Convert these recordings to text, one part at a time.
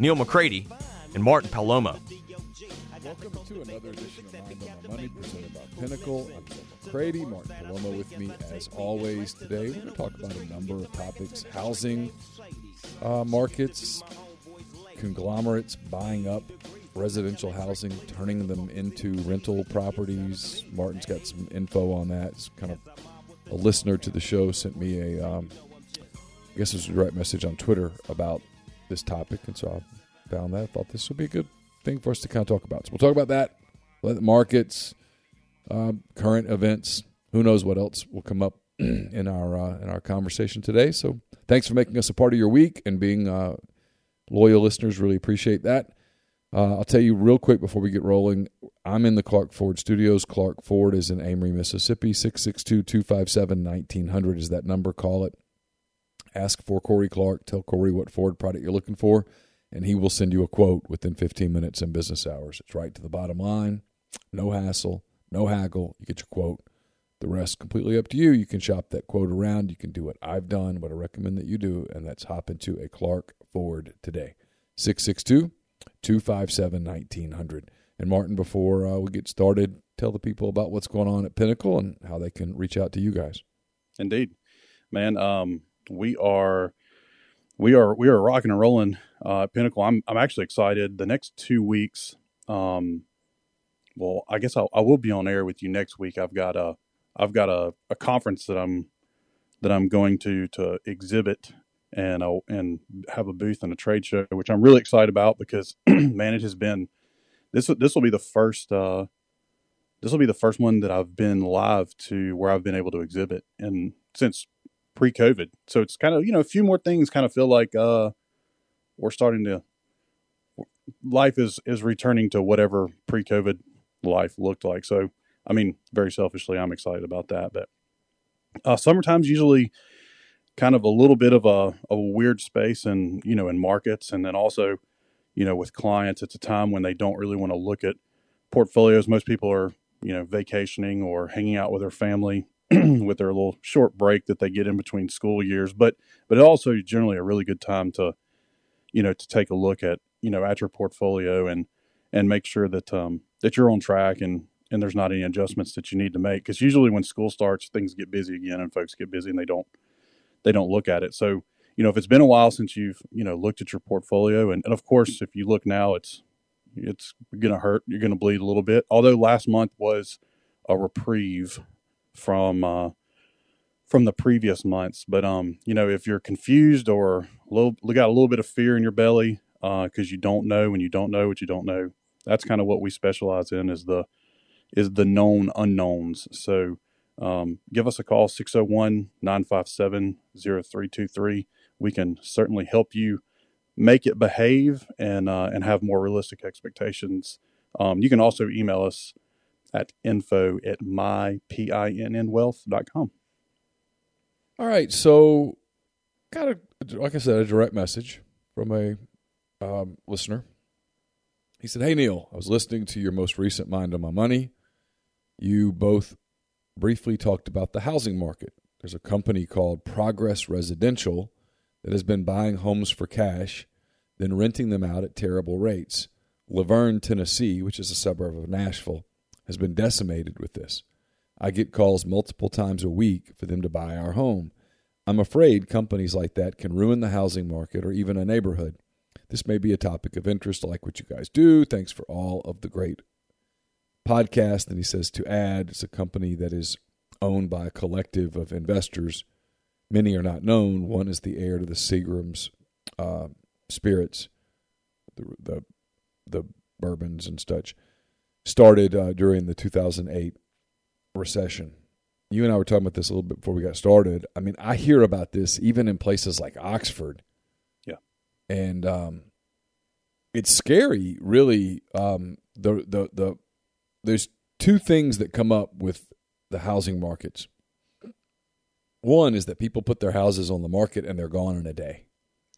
Neal McCready and Martin Palomo. Welcome to another edition of Mind on Money presented by Pinnacle. I'm McCready, Martin Palomo with me as always. Today, we're going to talk about a number of topics housing uh, markets, conglomerates buying up residential housing, turning them into rental properties. Martin's got some info on that. It's kind of a listener to the show sent me a, um, I guess it was a direct message on Twitter about this topic, and so I found that. I thought this would be a good thing for us to kind of talk about. So we'll talk about that, the markets, um, current events. Who knows what else will come up in our uh, in our conversation today? So thanks for making us a part of your week and being uh, loyal listeners. Really appreciate that. Uh, I'll tell you real quick before we get rolling. I'm in the Clark Ford studios. Clark Ford is in Amory, Mississippi. 662 257 1900 is that number. Call it. Ask for Corey Clark. Tell Corey what Ford product you're looking for, and he will send you a quote within 15 minutes in business hours. It's right to the bottom line. No hassle, no haggle. You get your quote. The rest completely up to you. You can shop that quote around. You can do what I've done, what I recommend that you do, and that's hop into a Clark Ford today. 662 257 1900. And Martin, before uh, we get started, tell the people about what's going on at Pinnacle and how they can reach out to you guys. Indeed, man. Um, we are we are we are rocking and rolling uh, Pinnacle. I'm I'm actually excited. The next two weeks, um, well, I guess I'll, I will be on air with you next week. I've got a I've got a, a conference that I'm that I'm going to to exhibit and uh, and have a booth and a trade show, which I'm really excited about because man, it has been this this will be the first uh, this will be the first one that I've been live to where I've been able to exhibit and since pre-COVID. So it's kind of you know a few more things kind of feel like uh, we're starting to life is is returning to whatever pre-COVID life looked like. So I mean, very selfishly, I'm excited about that. But uh, summertime's usually kind of a little bit of a, a weird space and you know in markets and then also you know with clients it's a time when they don't really want to look at portfolios most people are you know vacationing or hanging out with their family with their little short break that they get in between school years but but also generally a really good time to you know to take a look at you know at your portfolio and and make sure that um that you're on track and and there's not any adjustments that you need to make because usually when school starts things get busy again and folks get busy and they don't they don't look at it. So, you know, if it's been a while since you've, you know, looked at your portfolio and, and of course if you look now it's it's gonna hurt, you're gonna bleed a little bit. Although last month was a reprieve from uh from the previous months. But um, you know, if you're confused or a little got a little bit of fear in your belly, uh, because you don't know when you don't know what you don't know, that's kind of what we specialize in is the is the known unknowns. So um, give us a call 601 957 0323. We can certainly help you make it behave and, uh, and have more realistic expectations. Um, you can also email us at info at mypinnwealth.com. All right. So, got a, like I said, a direct message from a um, listener. He said, Hey, Neal, I was listening to your most recent Mind on My Money. You both briefly talked about the housing market. There's a company called Progress Residential that has been buying homes for cash, then renting them out at terrible rates. La Vergne, Tennessee, which is a suburb of Nashville, has been decimated with this. I get calls multiple times a week for them to buy our home. I'm afraid companies like that can ruin the housing market or even a neighborhood. This may be a topic of interest, like what you guys do. Thanks for all of the great podcast. And he says to add, it's a company that is owned by a collective of investors. Many are not known. One is the heir to the Seagram's uh, spirits, the, the the bourbons and such. Started uh, during the 2008 recession. You and I were talking about this a little bit before we got started. I mean, I hear about this even in places like Oxford. Yeah. And um, it's scary, really. Um, the the the there's two things that come up with the housing markets. One is that people put their houses on the market and they're gone in a day.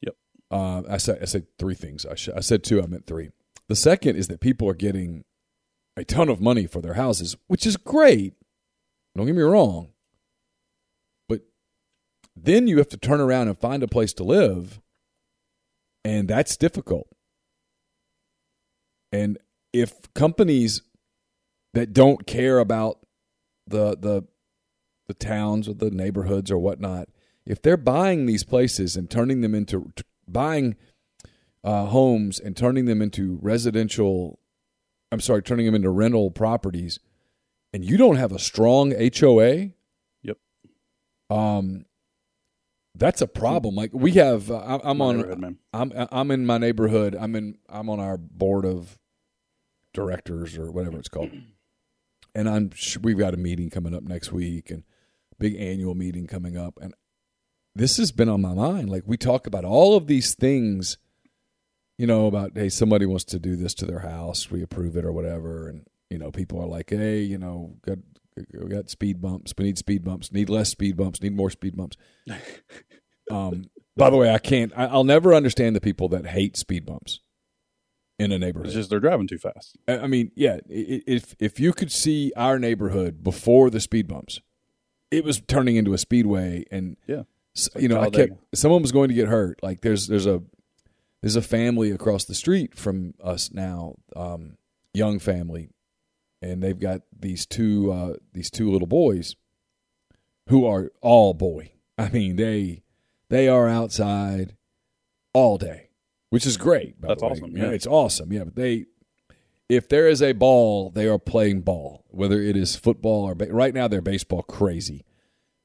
Yep. Uh, I said I said three things. I, sh- I said two. I meant three. The second is that people are getting a ton of money for their houses, which is great. Don't get me wrong. But then you have to turn around and find a place to live, and that's difficult. And if companies that don't care about the the the towns or the neighborhoods or whatnot, if they're buying these places and turning them into buying uh, homes and turning them into residential, I'm sorry, turning them into rental properties, and you don't have a strong HOA, Yep. um, that's a problem. Like we have, uh, I'm My on. I'm I'm in my neighborhood. I'm in I'm on our board of directors or whatever it's called, and I'm we've got a meeting coming up next week and big annual meeting coming up, and this has been on my mind. Like we talk about all of these things, you know, about hey somebody wants to do this to their house, we approve it or whatever, and you know people are like hey you know got we got speed bumps, we need speed bumps, need less speed bumps, need more speed bumps. Um, by the way, I can't. I, I'll never understand the people that hate speed bumps in a neighborhood. It's just they're driving too fast. I I mean, yeah. If if you could see our neighborhood before the speed bumps, it was turning into a speedway, and Yeah. s- you know, I kept someone was going to get hurt. Like there's there's a there's a family across the street from us now, um, young family, and they've got these two uh, these two little boys who are all boy. I mean, they they are outside all day, which is great. That's awesome, Yeah, yeah. it's awesome. Yeah, but they if there is a ball, they are playing ball, whether it is football or ba- right now they're baseball crazy,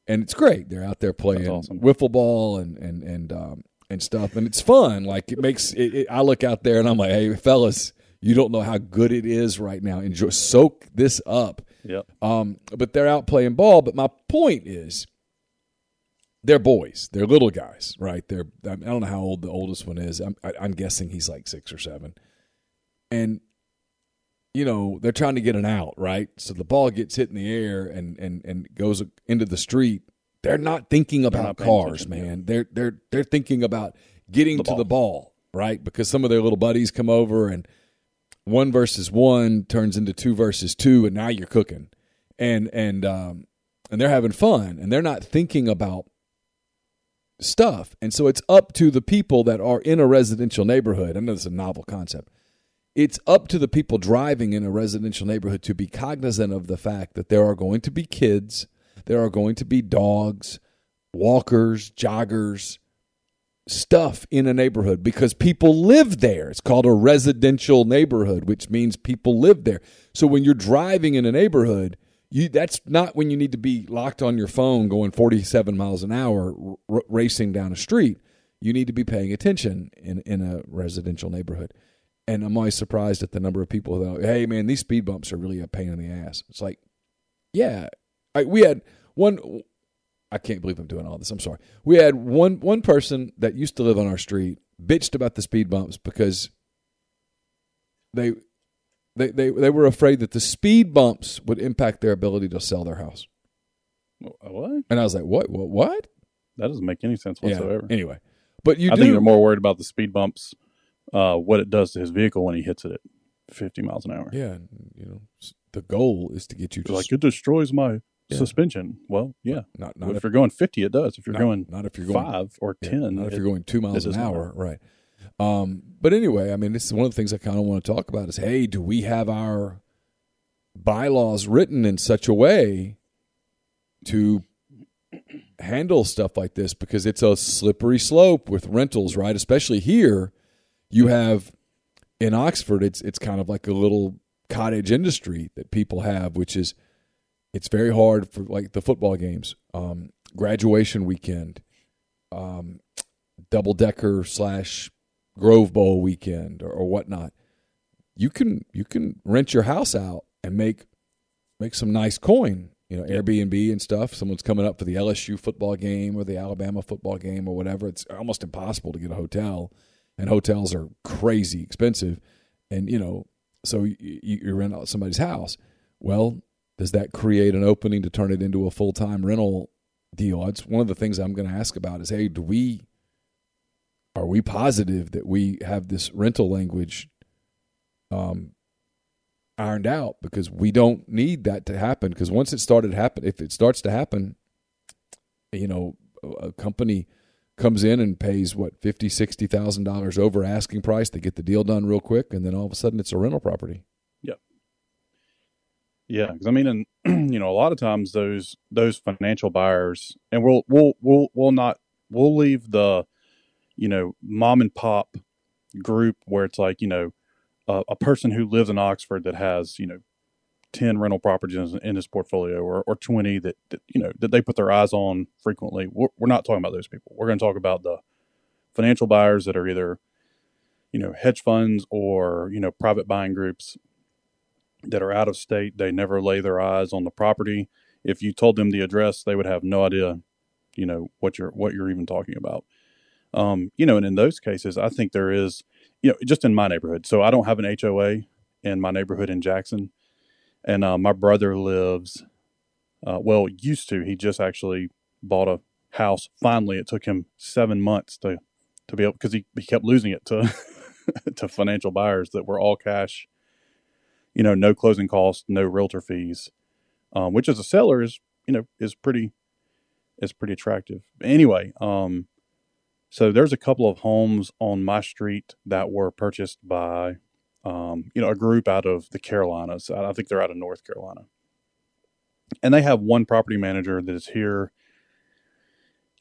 and it's great. They're out there playing awesome. wiffle ball and and and um, and stuff, and it's fun. Like it makes it, it, I look out there and I'm like, hey, fellas, you don't know how good it is right now. Enjoy, soak this up. Yep. Um, but they're out playing ball. But my point is, they're boys. They're little guys, right? They're I don't know how old the oldest one is. I'm I, I'm guessing he's like six or seven, and you know they're trying to get an out, right? So the ball gets hit in the air and and and goes into the street. They're not thinking about not cars, attention, man. They're they're they're thinking about getting The to the ball, right? Because some of their little buddies come over and one versus one turns into two versus two, and now you're cooking, and and um, and they're having fun, and they're not thinking about stuff, and so it's up to the people that are in a residential neighborhood. I know this is a novel concept. It's up to the people driving in a residential neighborhood to be cognizant of the fact that there are going to be kids, there are going to be dogs, walkers, joggers, stuff in a neighborhood because people live there. It's called a residential neighborhood, which means people live there. So when you're driving in a neighborhood, you that's not when you need to be locked on your phone going 47 miles an hour r- racing down a street. You need to be paying attention in in a residential neighborhood. And I'm always surprised at the number of people that, hey man, these speed bumps are really a pain in the ass. It's like, yeah, I, we had one. I can't believe I'm doing all this. I'm sorry. We had one one person that used to live on our street bitched about the speed bumps because they they they, they were afraid that the speed bumps would impact their ability to sell their house. What? And I was like, what? What? What? That doesn't make any sense whatsoever. Yeah. Anyway, but you I do. think they're more worried about the speed bumps, uh, what it does to his vehicle when he hits it at 50 miles an hour. yeah, you know, the goal is to get you to like it destroys my Yeah. suspension. Well, yeah. not not if if, you're going 50, it does. If you're not, going not if you're going five or Yeah, 10, not if it- you're going two miles an hour, right? Um, but anyway, I mean, this is one of the things I kind of want to talk about is, hey, do we have our bylaws written in such a way to handle stuff like this? Because it's a slippery slope with rentals, right? Especially here, you have in Oxford, it's it's kind of like a little cottage industry that people have, which is it's very hard for like the football games, um, graduation weekend, um, double decker slash Grove Bowl weekend or, or whatnot. You can you can rent your house out and make make some nice coin. You know, Airbnb and stuff. Someone's coming up for the LSU football game or the Alabama football game or whatever. It's almost impossible to get a hotel and hotels are crazy expensive, and you know, so you, you rent out somebody's house. Well, does that create an opening to turn it into a full time rental deal? It's one of the things I'm going to ask about. Is hey, do we are we positive that we have this rental language um, ironed out because we don't need that to happen because once it started happen if it starts to happen you know a company comes in and pays what fifty sixty thousand dollars over asking price to get the deal done real quick and then all of a sudden it's a rental property yeah because i mean and you know a lot of times those those financial buyers and we'll we'll we'll we'll not we'll leave the you know, mom and pop group where it's like, you know, a person who lives in Oxford that has, you know, 10 rental properties in his portfolio or, or 20 that, that, you know, that they put their eyes on frequently. We're, we're not talking about those people. We're going to talk about the financial buyers that are either, you know, hedge funds or, you know, private buying groups that are out of state. They never lay their eyes on the property. If you told them the address, they would have no idea, you know, what you're, what you're even talking about. Um, you know, and in those cases, I think there is, you know, just in my neighborhood. So I don't have an HOA in my neighborhood in Jackson, and uh, my brother lives. Uh, well, used to. He just actually bought a house. Finally, it took him seven months to to be able because he, he kept losing it to to financial buyers that were all cash. You know, no closing costs, no realtor fees, um, which as a seller is you know is pretty is pretty attractive. Anyway, um, so there's a couple of homes on my street that were purchased by, um, you know, a group out of the Carolinas. I think they're out of North Carolina, and they have one property manager that is here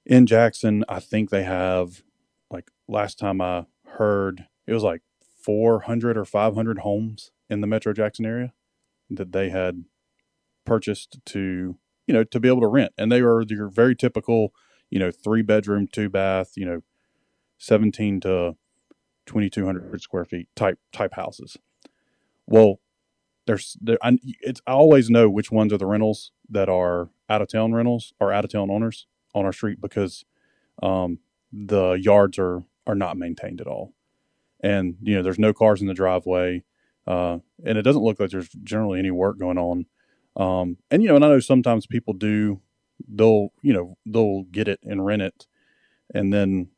in Jackson. I think they have, like last time I heard, it was like 400 or 500 homes in the Metro Jackson area that they had purchased to, you know, to be able to rent, and they are your very typical you know, three bedroom, two bath, you know, 17 to 2200 square feet type type houses. Well, there's there I, it's I always know which ones are the rentals that are out of town rentals or out of town owners on our street because um, the yards are are not maintained at all, and you know there's no cars in the driveway, uh, and it doesn't look like there's generally any work going on. Um, and you know, and I know sometimes people do they'll you know they'll get it and rent it and then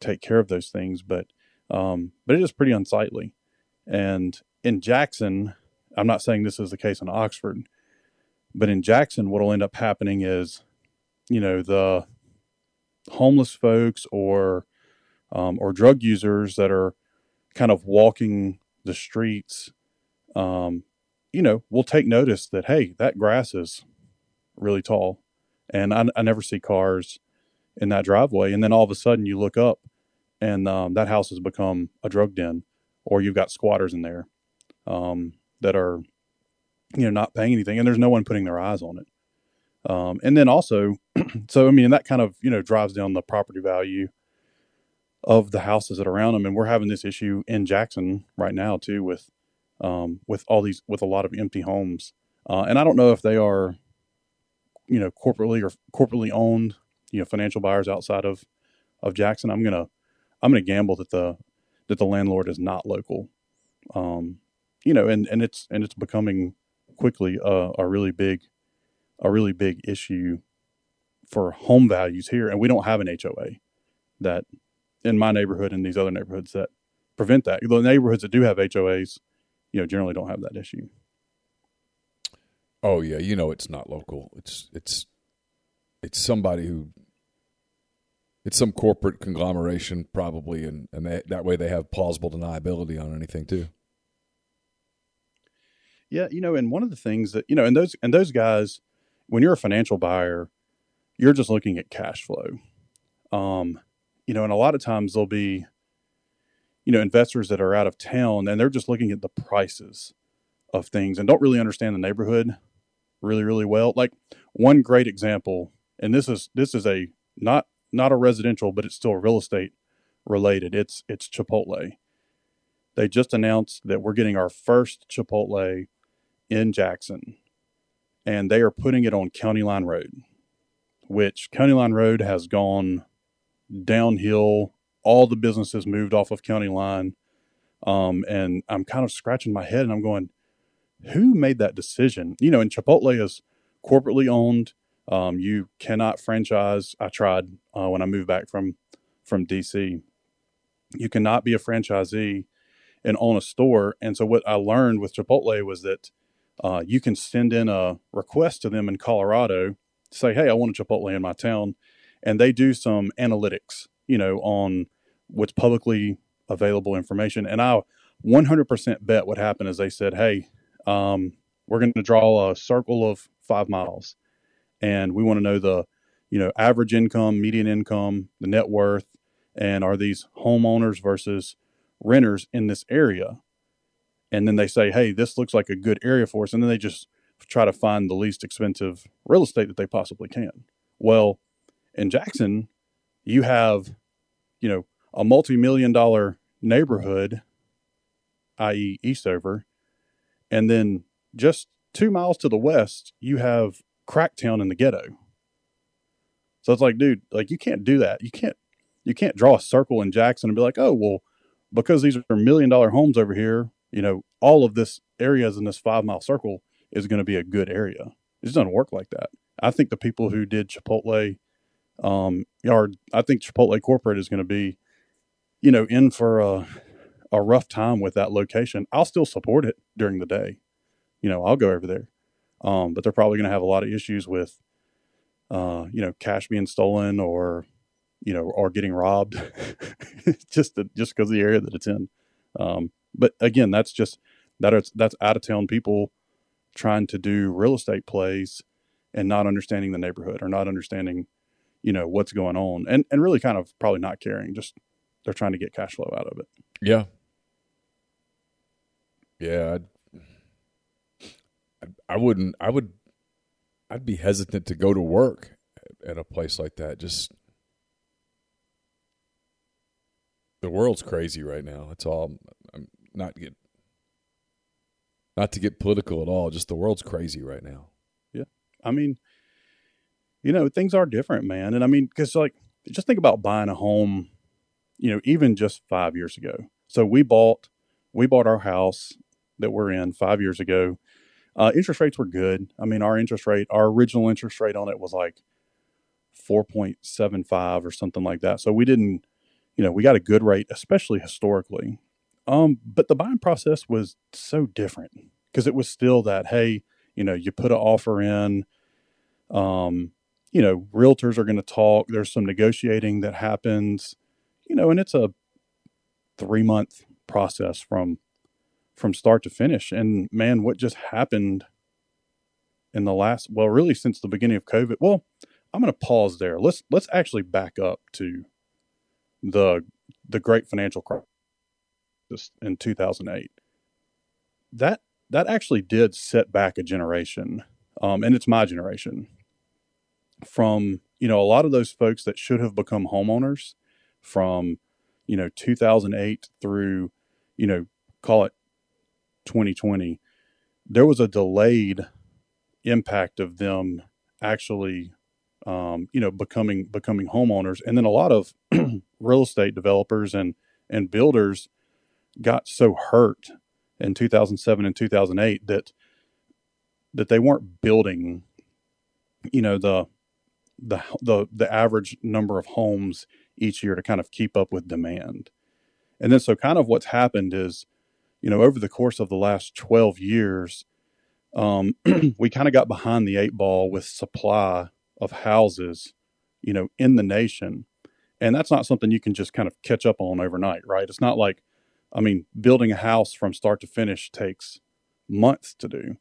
take care of those things but um but it is pretty unsightly and in jackson i'm not saying this is the case in oxford but in jackson what will end up happening is you know the homeless folks or um, or drug users that are kind of walking the streets um, you know will take notice that hey that grass is really tall and I, I never see cars in that driveway. And then all of a sudden, you look up, and um, that house has become a drug den, or you've got squatters in there um, that are, you know, not paying anything, and there's no one putting their eyes on it. Um, and then also, so I mean, that kind of you know drives down the property value of the houses that are around them, and we're having this issue in Jackson right now too with um, with all these with a lot of empty homes. Uh, and I don't know if they are you know corporately or corporately owned you know financial buyers outside of of Jackson, I'm gonna I'm gonna gamble that the that the landlord is not local. Um, you know, and and it's and it's becoming quickly a, a really big a really big issue for home values here, and we don't have an HOA that in my neighborhood and these other neighborhoods that prevent that. The neighborhoods that do have HOAs, you know, generally don't have that issue. Oh yeah, you know it's not local. It's it's it's somebody who it's some corporate conglomeration probably, and and they, that way they have plausible deniability on anything too. Yeah, you know, and one of the things that you know, and those and those guys, when you're a financial buyer, you're just looking at cash flow. Um, you know, and a lot of times there'll be, you know, investors that are out of town and they're just looking at the prices of things and don't really understand the neighborhood really really well. Like one great example, and this is this is a not not a residential, but it's still real estate related. It's it's Chipotle. They just announced that we're getting our first Chipotle in Jackson, and they are putting it on County Line Road, which County Line Road has gone downhill all the businesses moved off of county line. Um, and I'm kind of scratching my head and I'm going, who made that decision? You know, and Chipotle is corporately owned. Um, you cannot franchise. I tried uh, when I moved back from from DC. You cannot be a franchisee and own a store. And so what I learned with Chipotle was that uh, you can send in a request to them in Colorado say, "Hey, I want a Chipotle in my town," and they do some analytics, you know, on what's publicly available information. And I 100% bet what happened is they said, "Hey, um, we're going to draw a circle of five miles, and we want to know the, you know, average income, median income, the net worth, and are these homeowners versus renters in this area?" And then they say, "Hey, this looks like a good area for us," and then they just try to find the least expensive real estate that they possibly can. Well, in Jackson, you have, you know, a multi-million dollar neighborhood, i.e., Eastover, and then just two miles to the west, you have Cracktown in the ghetto. So it's like, dude, like you can't do that. You can't you can't draw a circle in Jackson and be like, oh well, because these are million dollar homes over here, you know, all of this areas in this five mile circle is going to be a good area. It just doesn't work like that. I think the people who did Chipotle, um, or I think Chipotle corporate is going to be, you know, in for a a rough time with that location. I'll still support it during the day. You know, I'll go over there. Um, but they're probably going to have a lot of issues with, uh, you know, cash being stolen or, you know, or getting robbed, just to, just because of the area that it's in. Um, but again, that's just that is that's out of town people trying to do real estate plays and not understanding the neighborhood or not understanding, you know, what's going on and and really kind of probably not caring. Just they're trying to get cash flow out of it. Yeah, yeah, I'd, I wouldn't. I would. I'd be hesitant to go to work at a place like that. Just the world's crazy right now. it's all. I'm not get not to get political at all. Just the world's crazy right now. Yeah, I mean, you know, things are different, man. And I mean, because like, just think about buying a home. You know, even just five years ago. So we bought we bought our house that we're in five years ago. Uh, interest rates were good. I mean, our interest rate, our original interest rate on it was like 4.75 or something like that. So we didn't, you know, we got a good rate, especially historically. Um, but the buying process was so different because it was still that, hey, you know, you put an offer in, um, you know, realtors are going to talk. There's some negotiating that happens, you know, and it's a three month process from from start to finish. And man, what just happened in the last well, really since the beginning of COVID. Well, I'm going to pause there. Let's let's actually back up to the the great financial crisis in 2008. That that actually did set back a generation, um, and it's my generation. From you know a lot of those folks that should have become homeowners, from you know 2008 through you know call it 2020, there was a delayed impact of them actually, um, you know, becoming becoming homeowners, and then a lot of real estate developers and and builders got so hurt in 2007 and 2008 that that they weren't building, you know, the the the the average number of homes each year to kind of keep up with demand. And then so kind of what's happened is you know, over the course of the last 12 years, um, we kind of got behind the eight ball with supply of houses, you know, in the nation. And that's not something you can just kind of catch up on overnight, right? It's not like, I mean, building a house from start to finish takes months to do.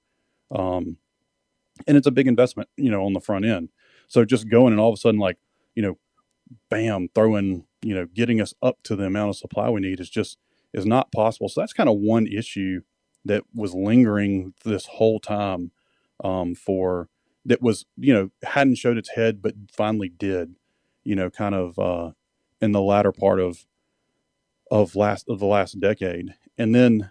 Um, and it's a big investment, you know, on the front end. So just going and all of a sudden, like, you know, bam, throwing, you know, getting us up to the amount of supply we need is just, is not possible. So that's kind of one issue that was lingering this whole time um, for that was you know hadn't showed its head but finally did you know kind of uh, in the latter part of of last of the last decade and then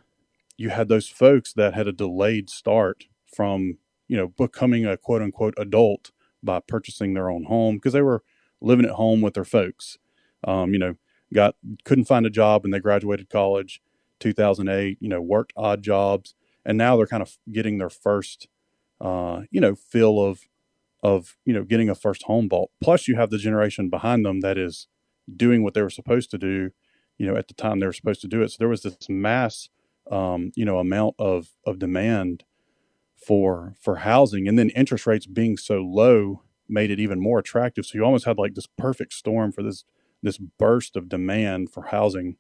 you had those folks that had a delayed start from you know becoming a quote unquote adult by purchasing their own home because they were living at home with their folks um, you know got couldn't find a job when they graduated college, 2008. You know, worked odd jobs, and now they're kind of getting their first, uh, you know, feel of of you know getting a first home bought. Plus, you have the generation behind them that is doing what they were supposed to do, you know, at the time they were supposed to do it. So there was this mass, um, you know, amount of of demand for for housing, and then interest rates being so low made it even more attractive. So you almost had like this perfect storm for this this burst of demand for housing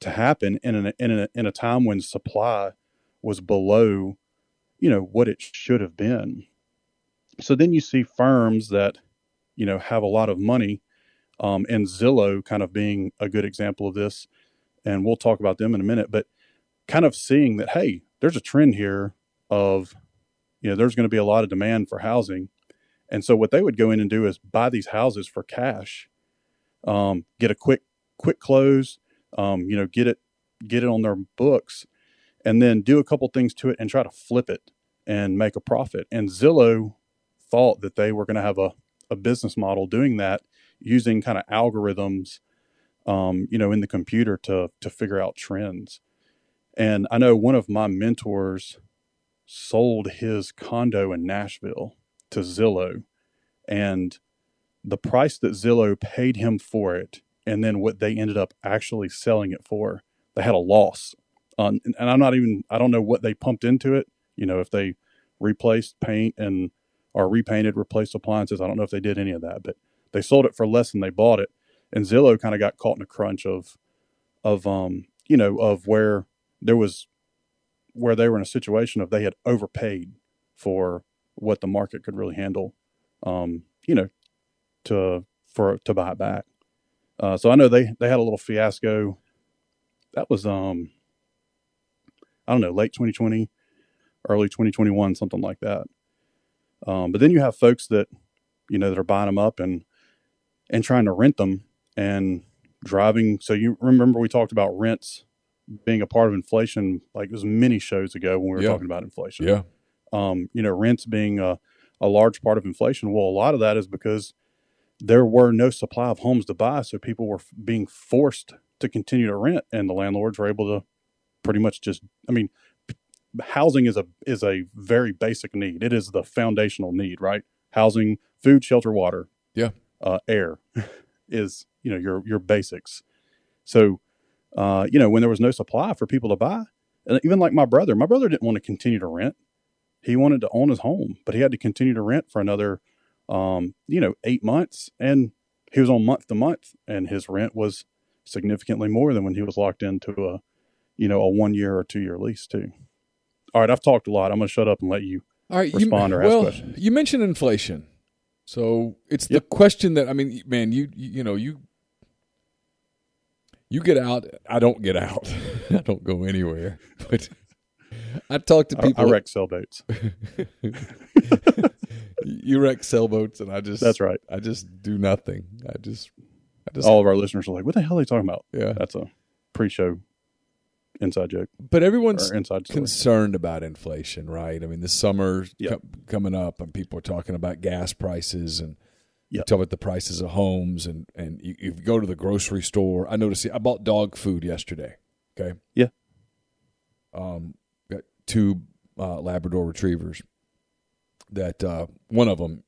to happen in a, in a, in a time when supply was below, you know, what it should have been. So then you see firms that, you know, have a lot of money, um, and Zillow kind of being a good example of this, and we'll talk about them in a minute. But kind of seeing that, hey, there's a trend here of, you know, there's going to be a lot of demand for housing, and so what they would go in and do is buy these houses for cash, um, get a quick quick close, um, you know, get it get it on their books, and then do a couple things to it and try to flip it and make a profit. And Zillow thought that they were going to have a, a business model doing that using kind of algorithms, um, you know, in the computer to to figure out trends. And I know one of my mentors sold his condo in Nashville to Zillow and the price that Zillow paid him for it and then what they ended up actually selling it for, they had a loss. Um, and, and I'm not even, I don't know what they pumped into it. You know, if they replaced paint and or repainted, replaced appliances. I don't know if they did any of that, but they sold it for less than they bought it. And Zillow kind of got caught in a crunch of, of, um, you know, of where there was, where they were in a situation of they had overpaid for what the market could really handle, um, you know, to for to buy it back. Uh, so I know they they had a little fiasco. That was um, I don't know, late 2020, early 2021, something like that. Um, but then you have folks that you know that are buying them up and and trying to rent them and driving. So you remember we talked about rents being a part of inflation, like it was many shows ago when we were Yeah. talking about inflation Yeah. um, you know, rents being a, a large part of inflation. Well, a lot of that is because there were no supply of homes to buy, so people were f- being forced to continue to rent, and the landlords were able to pretty much just. I mean, p- housing is a is a very basic need. It is the foundational need, right? Housing, food, shelter, water, Yeah. uh, air is you know your your basics. So, uh, you know, when there was no supply for people to buy, and even like my brother, my brother didn't want to continue to rent he wanted to own his home, but he had to continue to rent for another, um, you know, eight months. And he was on month to month, and his rent was significantly more than when he was locked into a, you know, a one year or two year lease too. All right, I've talked a lot. I'm going to shut up and let you. All right, respond you, or ask well, questions. you mentioned inflation, so it's Yep. the question that I mean, man, you you you know you you get out. I don't get out. I don't go anywhere. But I talk to I, I people. wreck sailboats. you wreck sailboats, and I just That's right. I just do nothing. I just I just All of our listeners are like, "What the hell are they talking about?" yeah. That's a pre-show inside joke But everyone's inside story. concerned about inflation, right? I mean, the summer's Yep. co- coming up, and people are talking about gas prices, and you talk about the prices of homes, and and you, you go to the grocery store. I noticed I bought dog food yesterday. Okay, Yeah. um, got two uh, Labrador retrievers. That uh, one of them,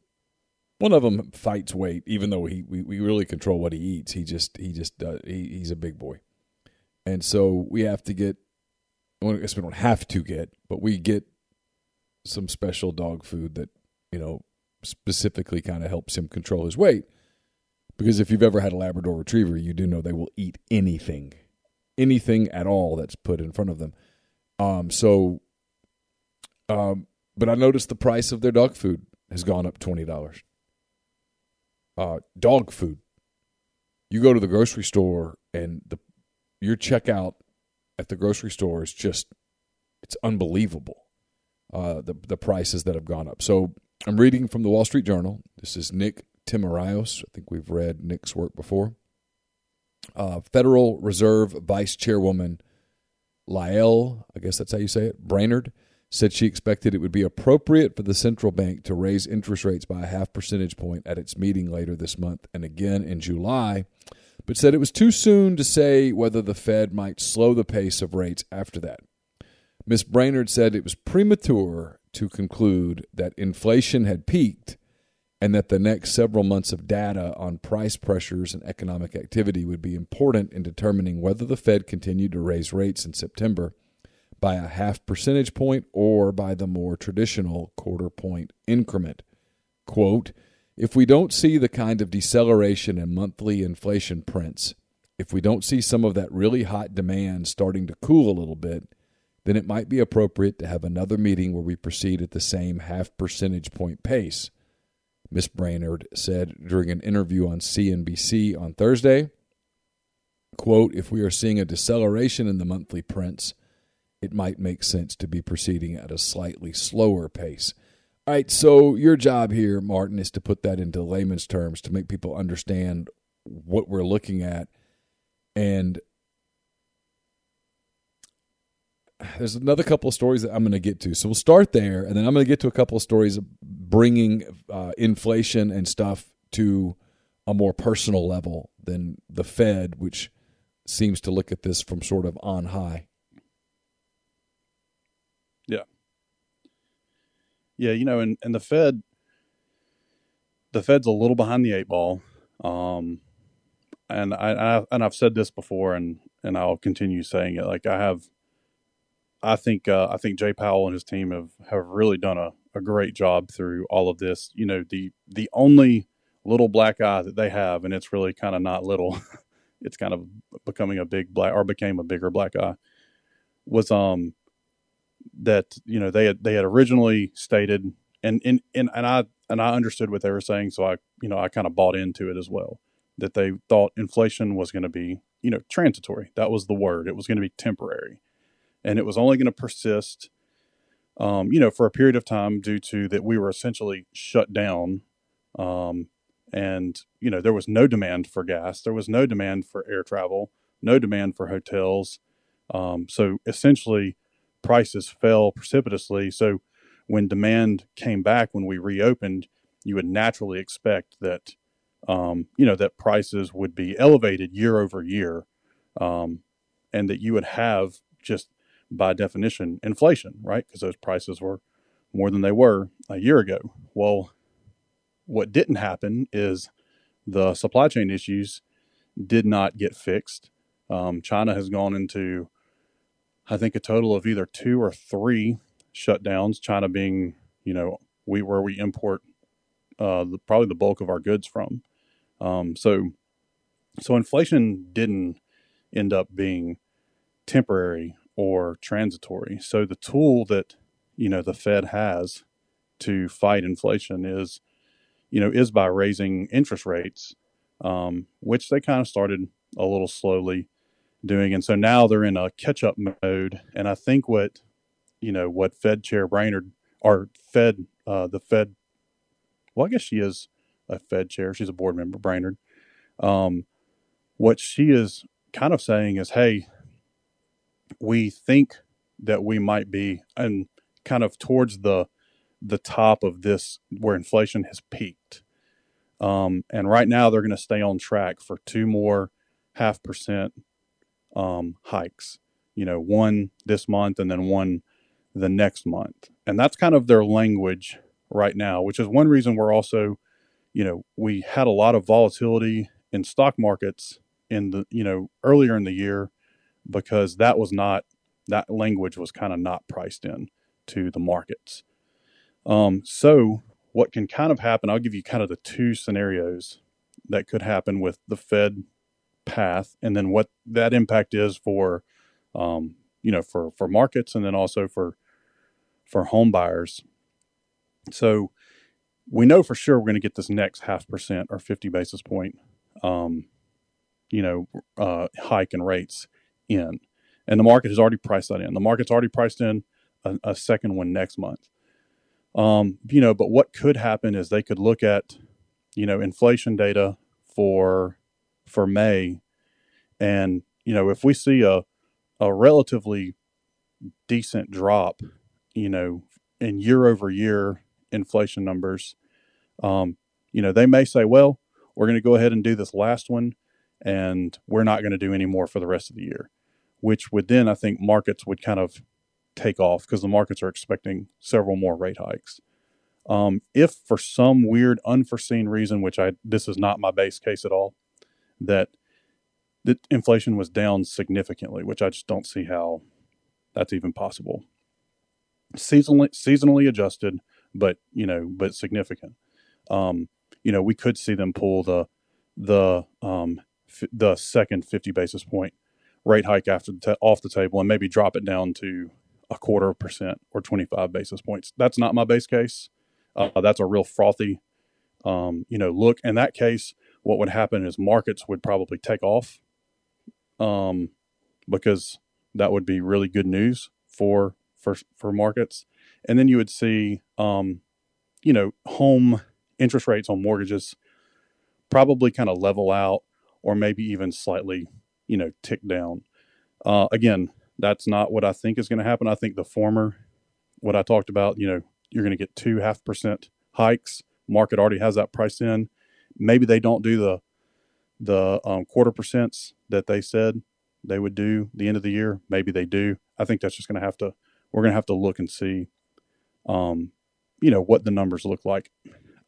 one of them fights weight, even though he we, we really control what he eats. He just he just does, he, he's a big boy, and so we have to get well, I guess we don't have to get, but we get some special dog food that you know specifically kind of helps him control his weight. Because if you've ever had a Labrador Retriever, you do know they will eat anything, anything at all that's put in front of them. Um, so, um, but I noticed the price of their dog food has gone up twenty dollars. Uh, dog food. You go to the grocery store and the your checkout at the grocery store is just it's unbelievable. Uh, the the prices that have gone up. So I'm reading from the Wall Street Journal. This is Nick Timiraos. I think we've read Nick's work before. Uh, Federal Reserve Vice Chairwoman Lael, I guess that's how you say it, Brainard, said she expected it would be appropriate for the central bank to raise interest rates by a half percentage point at its meeting later this month and again in July but said it was too soon to say whether the Fed might slow the pace of rates after that. Ms. Brainard said it was premature to conclude that inflation had peaked and that the next several months of data on price pressures and economic activity would be important in determining whether the Fed continued to raise rates in September by a half percentage point or by the more traditional quarter point increment. Quote, if we don't see the kind of deceleration in monthly inflation prints, if we don't see some of that really hot demand starting to cool a little bit, then it might be appropriate to have another meeting where we proceed at the same half percentage point pace. Ms. Brainard said during an interview on CNBC on Thursday. Quote, if we are seeing a deceleration in the monthly prints, it might make sense to be proceeding at a slightly slower pace. All right, so your job here, Martin, is to put that into layman's terms to make people understand what we're looking at. And there's another couple of stories that I'm going to get to. So we'll start there, and then I'm going to get to a couple of stories bringing uh, inflation and stuff to a more personal level than the Fed, which seems to look at this from sort of on high. Yeah. Yeah, you know, and, and the Fed the Fed's a little behind the eight ball. Um and I, I and I've said this before and and I'll continue saying it. Like I have I think uh, I think Jay Powell and his team have, have really done a, a great job through all of this. You know, the the only little black eye that they have, and it's really kind of not little, it's kind of becoming a big black or became a bigger black eye, was um that you know they had they had originally stated and and and, and I and I understood what they were saying, so I you know I kind of bought into it as well that they thought inflation was going to be you know transitory. That was the word. It was going to be temporary, and it was only going to persist. Um, you know, for a period of time, due to that we were essentially shut down, um, and you know there was no demand for gas, there was no demand for air travel, no demand for hotels. Um, so essentially, prices fell precipitously. So when demand came back when we reopened, you would naturally expect that um, you know that prices would be elevated year over year, um, and that you would have just by definition inflation, right? Because those prices were more than they were a year ago. Well, what didn't happen is the supply chain issues did not get fixed. Um, China has gone into I think a total of either two or three shutdowns. China being, you know, we where we import uh, the, probably the bulk of our goods from. Um, so, so inflation didn't end up being temporary or transitory. So the tool that you know the Fed has to fight inflation is, you know, is by raising interest rates, um, which they kind of started a little slowly doing. And so now they're in a catch up mode. And I think what, you know, what Fed Chair Brainard or Fed, uh, the Fed, well, I guess she is a Fed chair. She's a board member, Brainard. Um, what she is kind of saying is, hey, we think that we might be and kind of towards the the top of this where inflation has peaked. Um, and right now they're going to stay on track for two more half percent um, hikes. You know, one this month and then one the next month, and that's kind of their language right now. Which is one reason we're also, you know, we had a lot of volatility in stock markets in the you know earlier in the year because that was not that language was kind of not priced in to the markets. Um, so what can kind of happen? I'll give you kind of the two scenarios that could happen with the Fed path and then what that impact is for um, you know for for markets and then also for for home buyers so we know for sure we're going to get this next half percent or 50 basis point um, you know uh, hike in rates in. And the market has already priced that in. The market's already priced in a, a second one next month. Um, you know but what could happen is they could look at you know inflation data for for May. And, you know, if we see a, a relatively decent drop, you know, in year over year inflation numbers, um, you know, they may say, well, we're going to go ahead and do this last one and we're not going to do any more for the rest of the year, which would then I think markets would kind of take off because the markets are expecting several more rate hikes. Um, if for some weird unforeseen reason, which I this is not my base case at all, that that inflation was down significantly, which I just don't see how that's even possible. Seasonally seasonally adjusted, but you know, but significant. Um, you know, we could see them pull the the um, f- the second 50 basis point rate hike after the off the table and maybe drop it down to a quarter of percent or 25 basis points. That's not my base case. Uh, that's a real frothy, um, you know, look. In that case, what would happen is markets would probably take off, um, because that would be really good news for for for markets. And then you would see, um, you know, home interest rates on mortgages probably kind of level out or maybe even slightly, you know, tick down. Uh, again, that's not what I think is going to happen. I think the former, what I talked about, you know, you're going to get two half percent hikes. Market already has that price in. Maybe they don't do the the um, quarter percents that they said they would do the end of the year. Maybe they do. I think that's just going to have to. We're going to have to look and see, um, you know, what the numbers look like.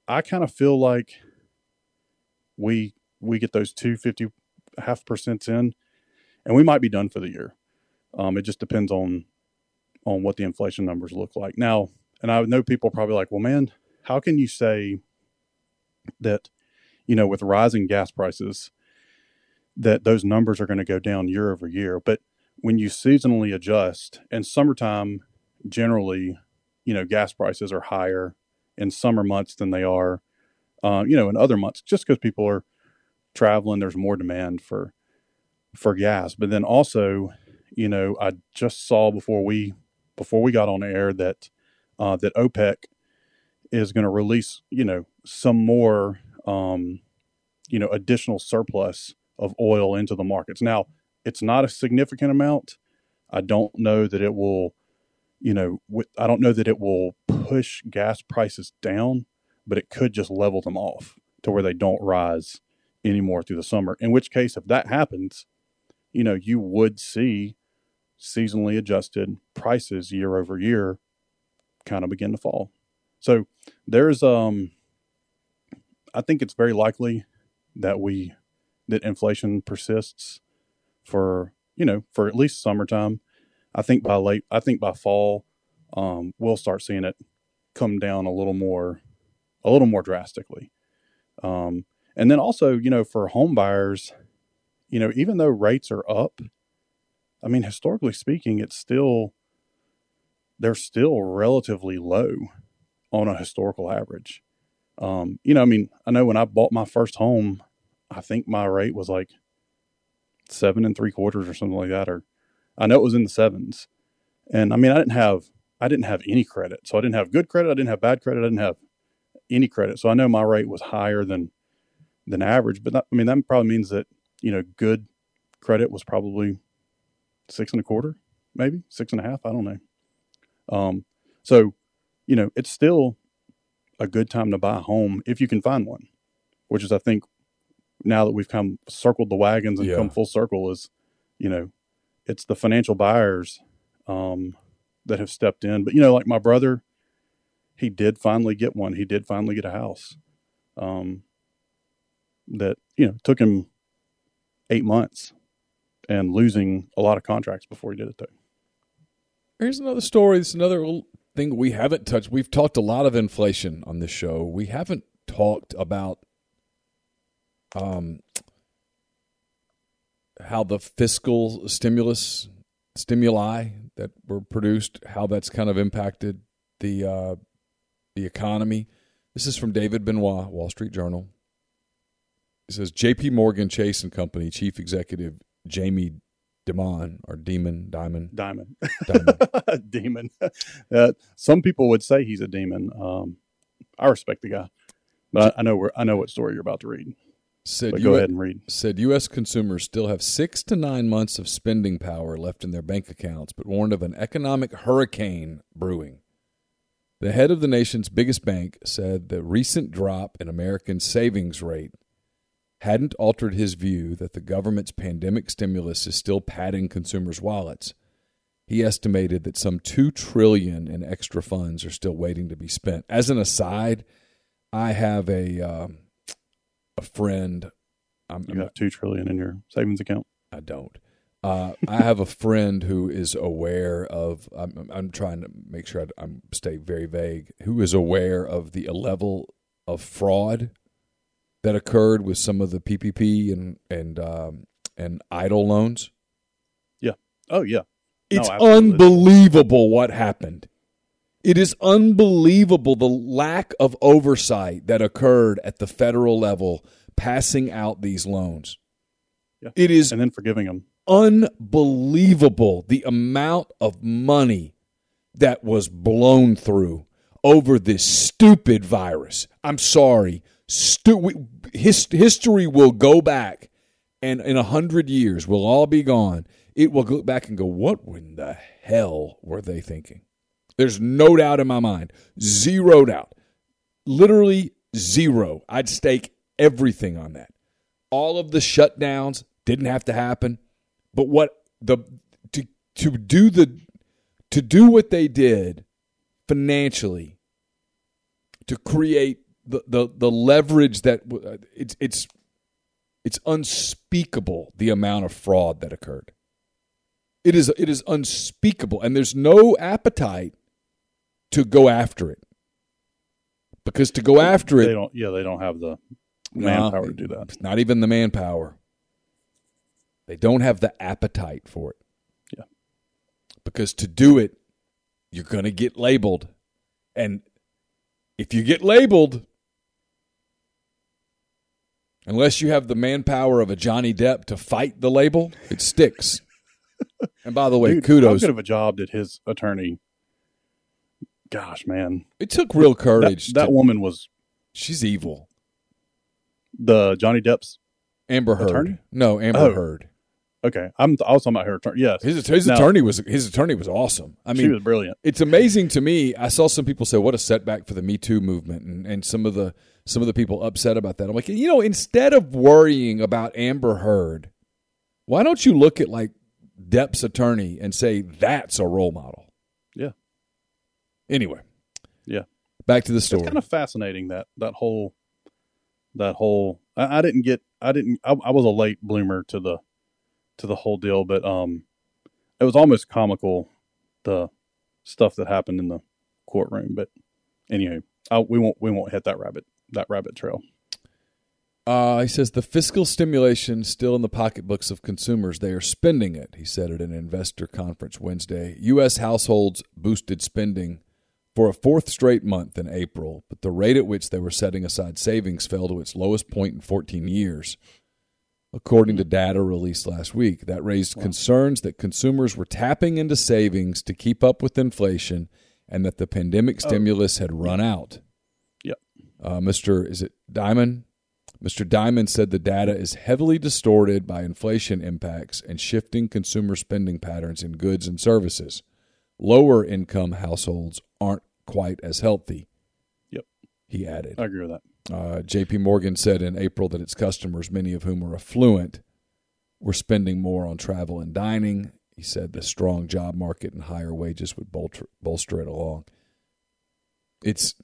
I kind of feel like we we get those two fifty half percents in, and we might be done for the year. Um, it just depends on on what the inflation numbers look like now. And I know people probably like, "Well, man, how can you say that, you know, with rising gas prices, that those numbers are going to go down year over year?" But when you seasonally adjust, and summertime generally, you know, gas prices are higher in summer months than they are, uh, you know, in other months, just because people are traveling, there's more demand for for gas. But then also, you know, I just saw before we before we got on air that uh, that OPEC is going to release, you know, some more, um, you know, additional surplus of oil into the markets. Now, it's not a significant amount. I don't know that it will, you know, I don't know that it will push gas prices down, but it could just level them off to where they don't rise anymore through the summer. In which case, if that happens, you know, you would see seasonally adjusted prices year over year kind of begin to fall. So there's um I think it's very likely that we that inflation persists for, you know, for at least summertime. I think by late I think by fall um we'll start seeing it come down a little more a little more drastically. Um and then also, you know, for home buyers, you know, even though rates are up, I mean, historically speaking, it's still they're still relatively low on a historical average. Um, you know, I mean, I know when I bought my first home, I think my rate was like seven and three quarters or something like that, or I know it was in the sevens. And I mean, I didn't have I didn't have any credit, so I didn't have good credit, I didn't have bad credit, I didn't have any credit, so I know my rate was higher than than average. But that, I mean, that probably means that you know good credit was probably six and a quarter, maybe six and a half. I don't know. Um, so you know, it's still a good time to buy a home if you can find one, which is I think now that we've come circled the wagons and yeah. come full circle is, you know, it's the financial buyers um, that have stepped in. But you know, like my brother, he did finally get one. He did finally get a house. Um, that you know took him eight months and losing a lot of contracts before he did it though. Here's another story. It's another thing we haven't touched. We've talked a lot of inflation on this show. We haven't talked about um, how the fiscal stimulus stimuli that were produced, how that's kind of impacted the uh, the economy. This is from David Benoit, Wall Street Journal. It says J.P. Morgan Chase and Company Chief Executive Jamie Dimon or Demon Diamond Diamond Diamond Demon. Uh, some people would say he's a demon. Um, I respect the guy, but I, know where I know what story you're about to read. Said go ahead and read. Said U.S. consumers still have six to nine months of spending power left in their bank accounts, but warned of an economic hurricane brewing. The head of the nation's biggest bank said the recent drop in American savings rate hadn't altered his view that the government's pandemic stimulus is still padding consumers' wallets. He estimated that some 2 trillion in extra funds are still waiting to be spent. As an aside, I have a um, a friend I'm, You have two trillion in your savings account. I don't. Uh, I have a friend who is aware of. I'm, I'm trying to make sure I am stay very vague. Who is aware of the level of fraud that occurred with some of the PPP and and um, and EIDL loans? Yeah. Oh yeah, It's absolutely. unbelievable what happened. It is unbelievable the lack of oversight that occurred at the federal level passing out these loans. Yeah. It is and then forgiving them. unbelievable the amount of money that was blown through over this stupid virus. I'm sorry. Stu- his, history will go back, and in a hundred years, we'll all be gone. It will go back and go, what in the hell were they thinking? There's no doubt in my mind. Zero doubt. Literally zero. I'd stake everything on that. All of the shutdowns didn't have to happen. But what the to to do the to do what they did financially to create the the, the leverage that uh, it's it's it's unspeakable the amount of fraud that occurred. It is it is unspeakable, and there's no appetite to go after it because to go after They it, don't. Yeah, they don't have the No, manpower to do that. Not even the manpower. They don't have the appetite for it. Yeah. Because to do it, you're going to get labeled. And if you get labeled, unless you have the manpower of a Johnny Depp to fight the label, it sticks. and by the way, Dude, How kudos. good of a job did his attorney? Gosh, man, It took real that, courage. that to- woman was she's evil. the Johnny Depp's. Amber Heard. Attorney? No, Amber Oh. Heard. Okay, I'm. I was talking about her attorney. Yes, His, his Now- attorney was his attorney was awesome. I mean, she was brilliant. it's amazing to me. I saw some people say, "What a setback for the Me Too movement," and, and some of the some of the people upset about that. I'm like, you know, instead of worrying about Amber Heard, why don't you look at like Depp's attorney and say that's a role model? Yeah. Anyway. Yeah. Back to the story. It's kind of fascinating that that whole that whole. I, I didn't get. I didn't. I, I was a late bloomer to the to the whole deal, but um, it was almost comical the stuff that happened in the courtroom. But anyway, we won't we won't hit that rabbit that rabbit trail. Uh, he says the fiscal stimulation still in the pocketbooks of consumers. They are spending it, he said at an investor conference Wednesday. U.S. households boosted spending for a fourth straight month in April, but the rate at which they were setting aside savings fell to its lowest point in 14 years. According to data released last week, that raised concerns that consumers were tapping into savings to keep up with inflation and that the pandemic stimulus had run out. Yep. Uh, Mr. Is it Diamond? Mr. Diamond said the data is heavily distorted by inflation impacts and shifting consumer spending patterns in goods and services. Lower income households aren't quite as healthy. Yep. He added. I agree with that. Uh, JP Morgan said in April that its customers, many of whom are affluent, were spending more on travel and dining. He said the strong job market and higher wages would bolster, bolster it along. It's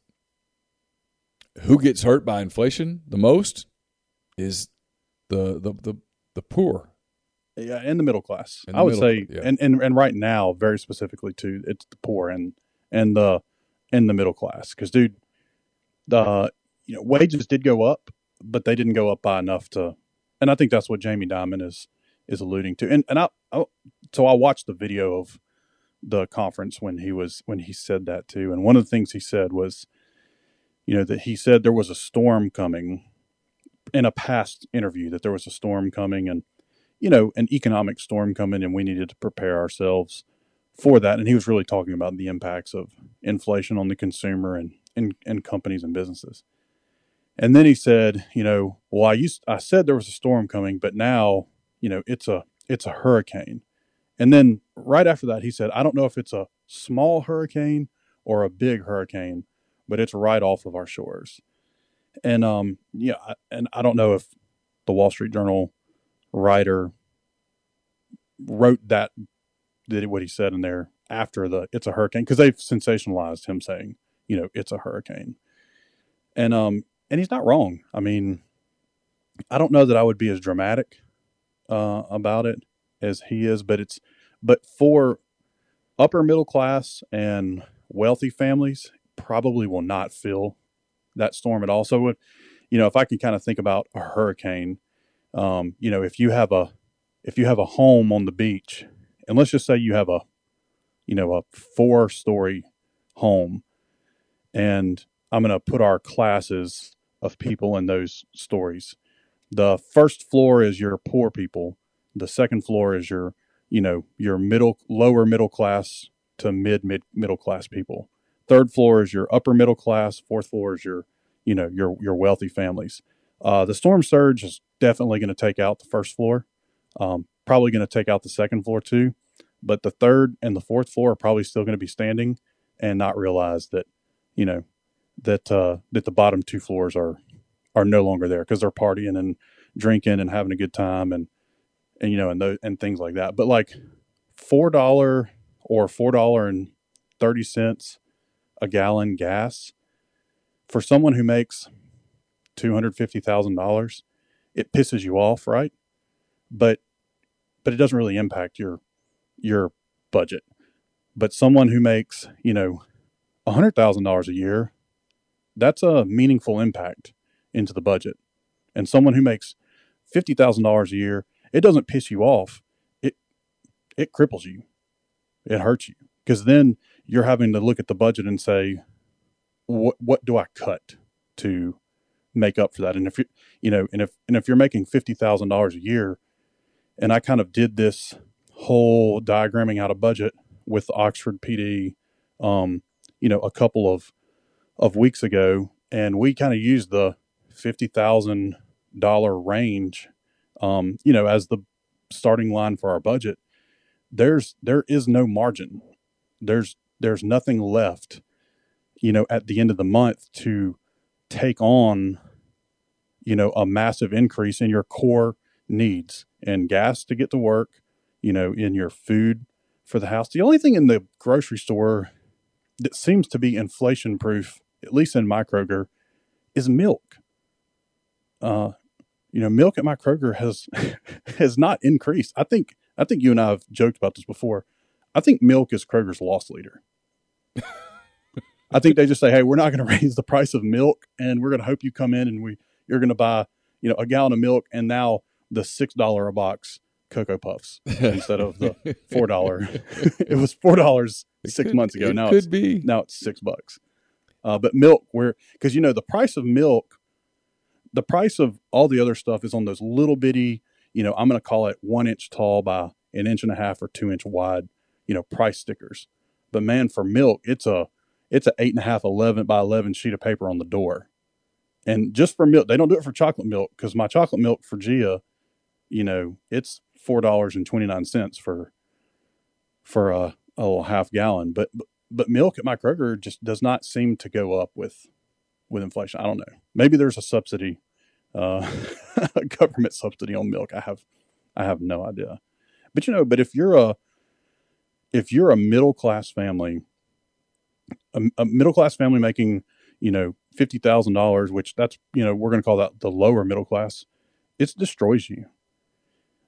who gets hurt by inflation the most is the the the, the poor. Yeah, in the middle class. The I would middle say, yeah. and, and and right now, very specifically too, it's the poor and and the in the middle class. Because, dude, the you know wages did go up, but they didn't go up by enough to. And I think that's what Jamie Dimon is is alluding to. And and I, I so I watched the video of the conference when he was when he said that too. And one of the things he said was, you know, that he said there was a storm coming in a past interview that there was a storm coming and you know, an economic storm coming and we needed to prepare ourselves for that. And he was really talking about the impacts of inflation on the consumer and, and, and companies and businesses. And then he said, you know, well, I used, I said there was a storm coming, but now, you know, it's a, it's a hurricane. And then right after that, he said, I don't know if it's a small hurricane or a big hurricane, but it's right off of our shores. And, um, yeah, and I don't know if the Wall Street Journal writer wrote that did what he said in there after the it's a hurricane because they've sensationalized him saying you know it's a hurricane and um and he's not wrong. I mean i don't know that i would be as dramatic uh, about it as he is but it's but for upper middle class and wealthy families probably will not feel that storm at all. So you know if i can kind of think about a hurricane um, you know if you have a if you have a home on the beach and let's just say you have a you know a four story home and i'm going to put our classes of people in those stories. The first floor is your poor people. The second floor is your you know your middle lower middle class to mid mid middle class people. Third floor is your upper middle class. Fourth floor is your you know your your wealthy families. Uh, the storm surge is definitely going to take out the first floor um, probably going to take out the second floor too but the third and the fourth floor are probably still going to be standing and not realize that you know that uh, that the bottom two floors are are no longer there because they're partying and drinking and having a good time and and you know and those and things like that. But like four dollar or four dollar and thirty cents a gallon gas for someone who makes two hundred fifty thousand dollars, it pisses you off, right? But but it doesn't really impact your your budget. But someone who makes, you know, $100,000 a year, that's a meaningful impact into the budget. And someone who makes $50,000 a year, it doesn't piss you off. It it cripples you. It hurts you because then you're having to look at the budget and say what what do I cut to make up for that? And if you you know, and if and if you're making $50,000 a year and I kind of did this whole diagramming out a budget with Oxford PD, um, you know, a couple of of weeks ago, and we kind of used the fifty thousand dollar range, um, you know, as the starting line for our budget. There's there is no margin. There's there's nothing left, you know, at the end of the month to take on, you know, a massive increase in your core needs and gas to get to work, you know, in your food for the house. The only thing in the grocery store that seems to be inflation proof, at least in my Kroger, is milk. Uh, you know, milk at my Kroger has has not increased. I think I think you and I have joked about this before. I think milk is Kroger's loss leader. I think they just say, "Hey, we're not going to raise the price of milk, and we're going to hope you come in and we you're going to buy, you know, a gallon of milk, and now the six dollar a box Cocoa Puffs instead of the four dollar. it was four dollars six could, months ago. Now could it's, be. now it's six bucks. Uh, but milk, where because you know the price of milk, the price of all the other stuff is on those little bitty. You know, I'm going to call it one inch tall by an inch and a half or two inch wide. You know, price stickers. But man, for milk, it's a it's a eight and a half, eleven by eleven sheet of paper on the door. And just for milk, they don't do it for chocolate milk because my chocolate milk for Gia, you know, it's four dollars and twenty nine cents for for a, a little half gallon. But but milk at my Kroger just does not seem to go up with with inflation. I don't know. Maybe there's a subsidy, uh, a government subsidy on milk. I have I have no idea. But you know, but if you're a if you're a middle class family, a, a middle class family making you know fifty thousand dollars, which that's you know we're going to call that the lower middle class, it destroys you.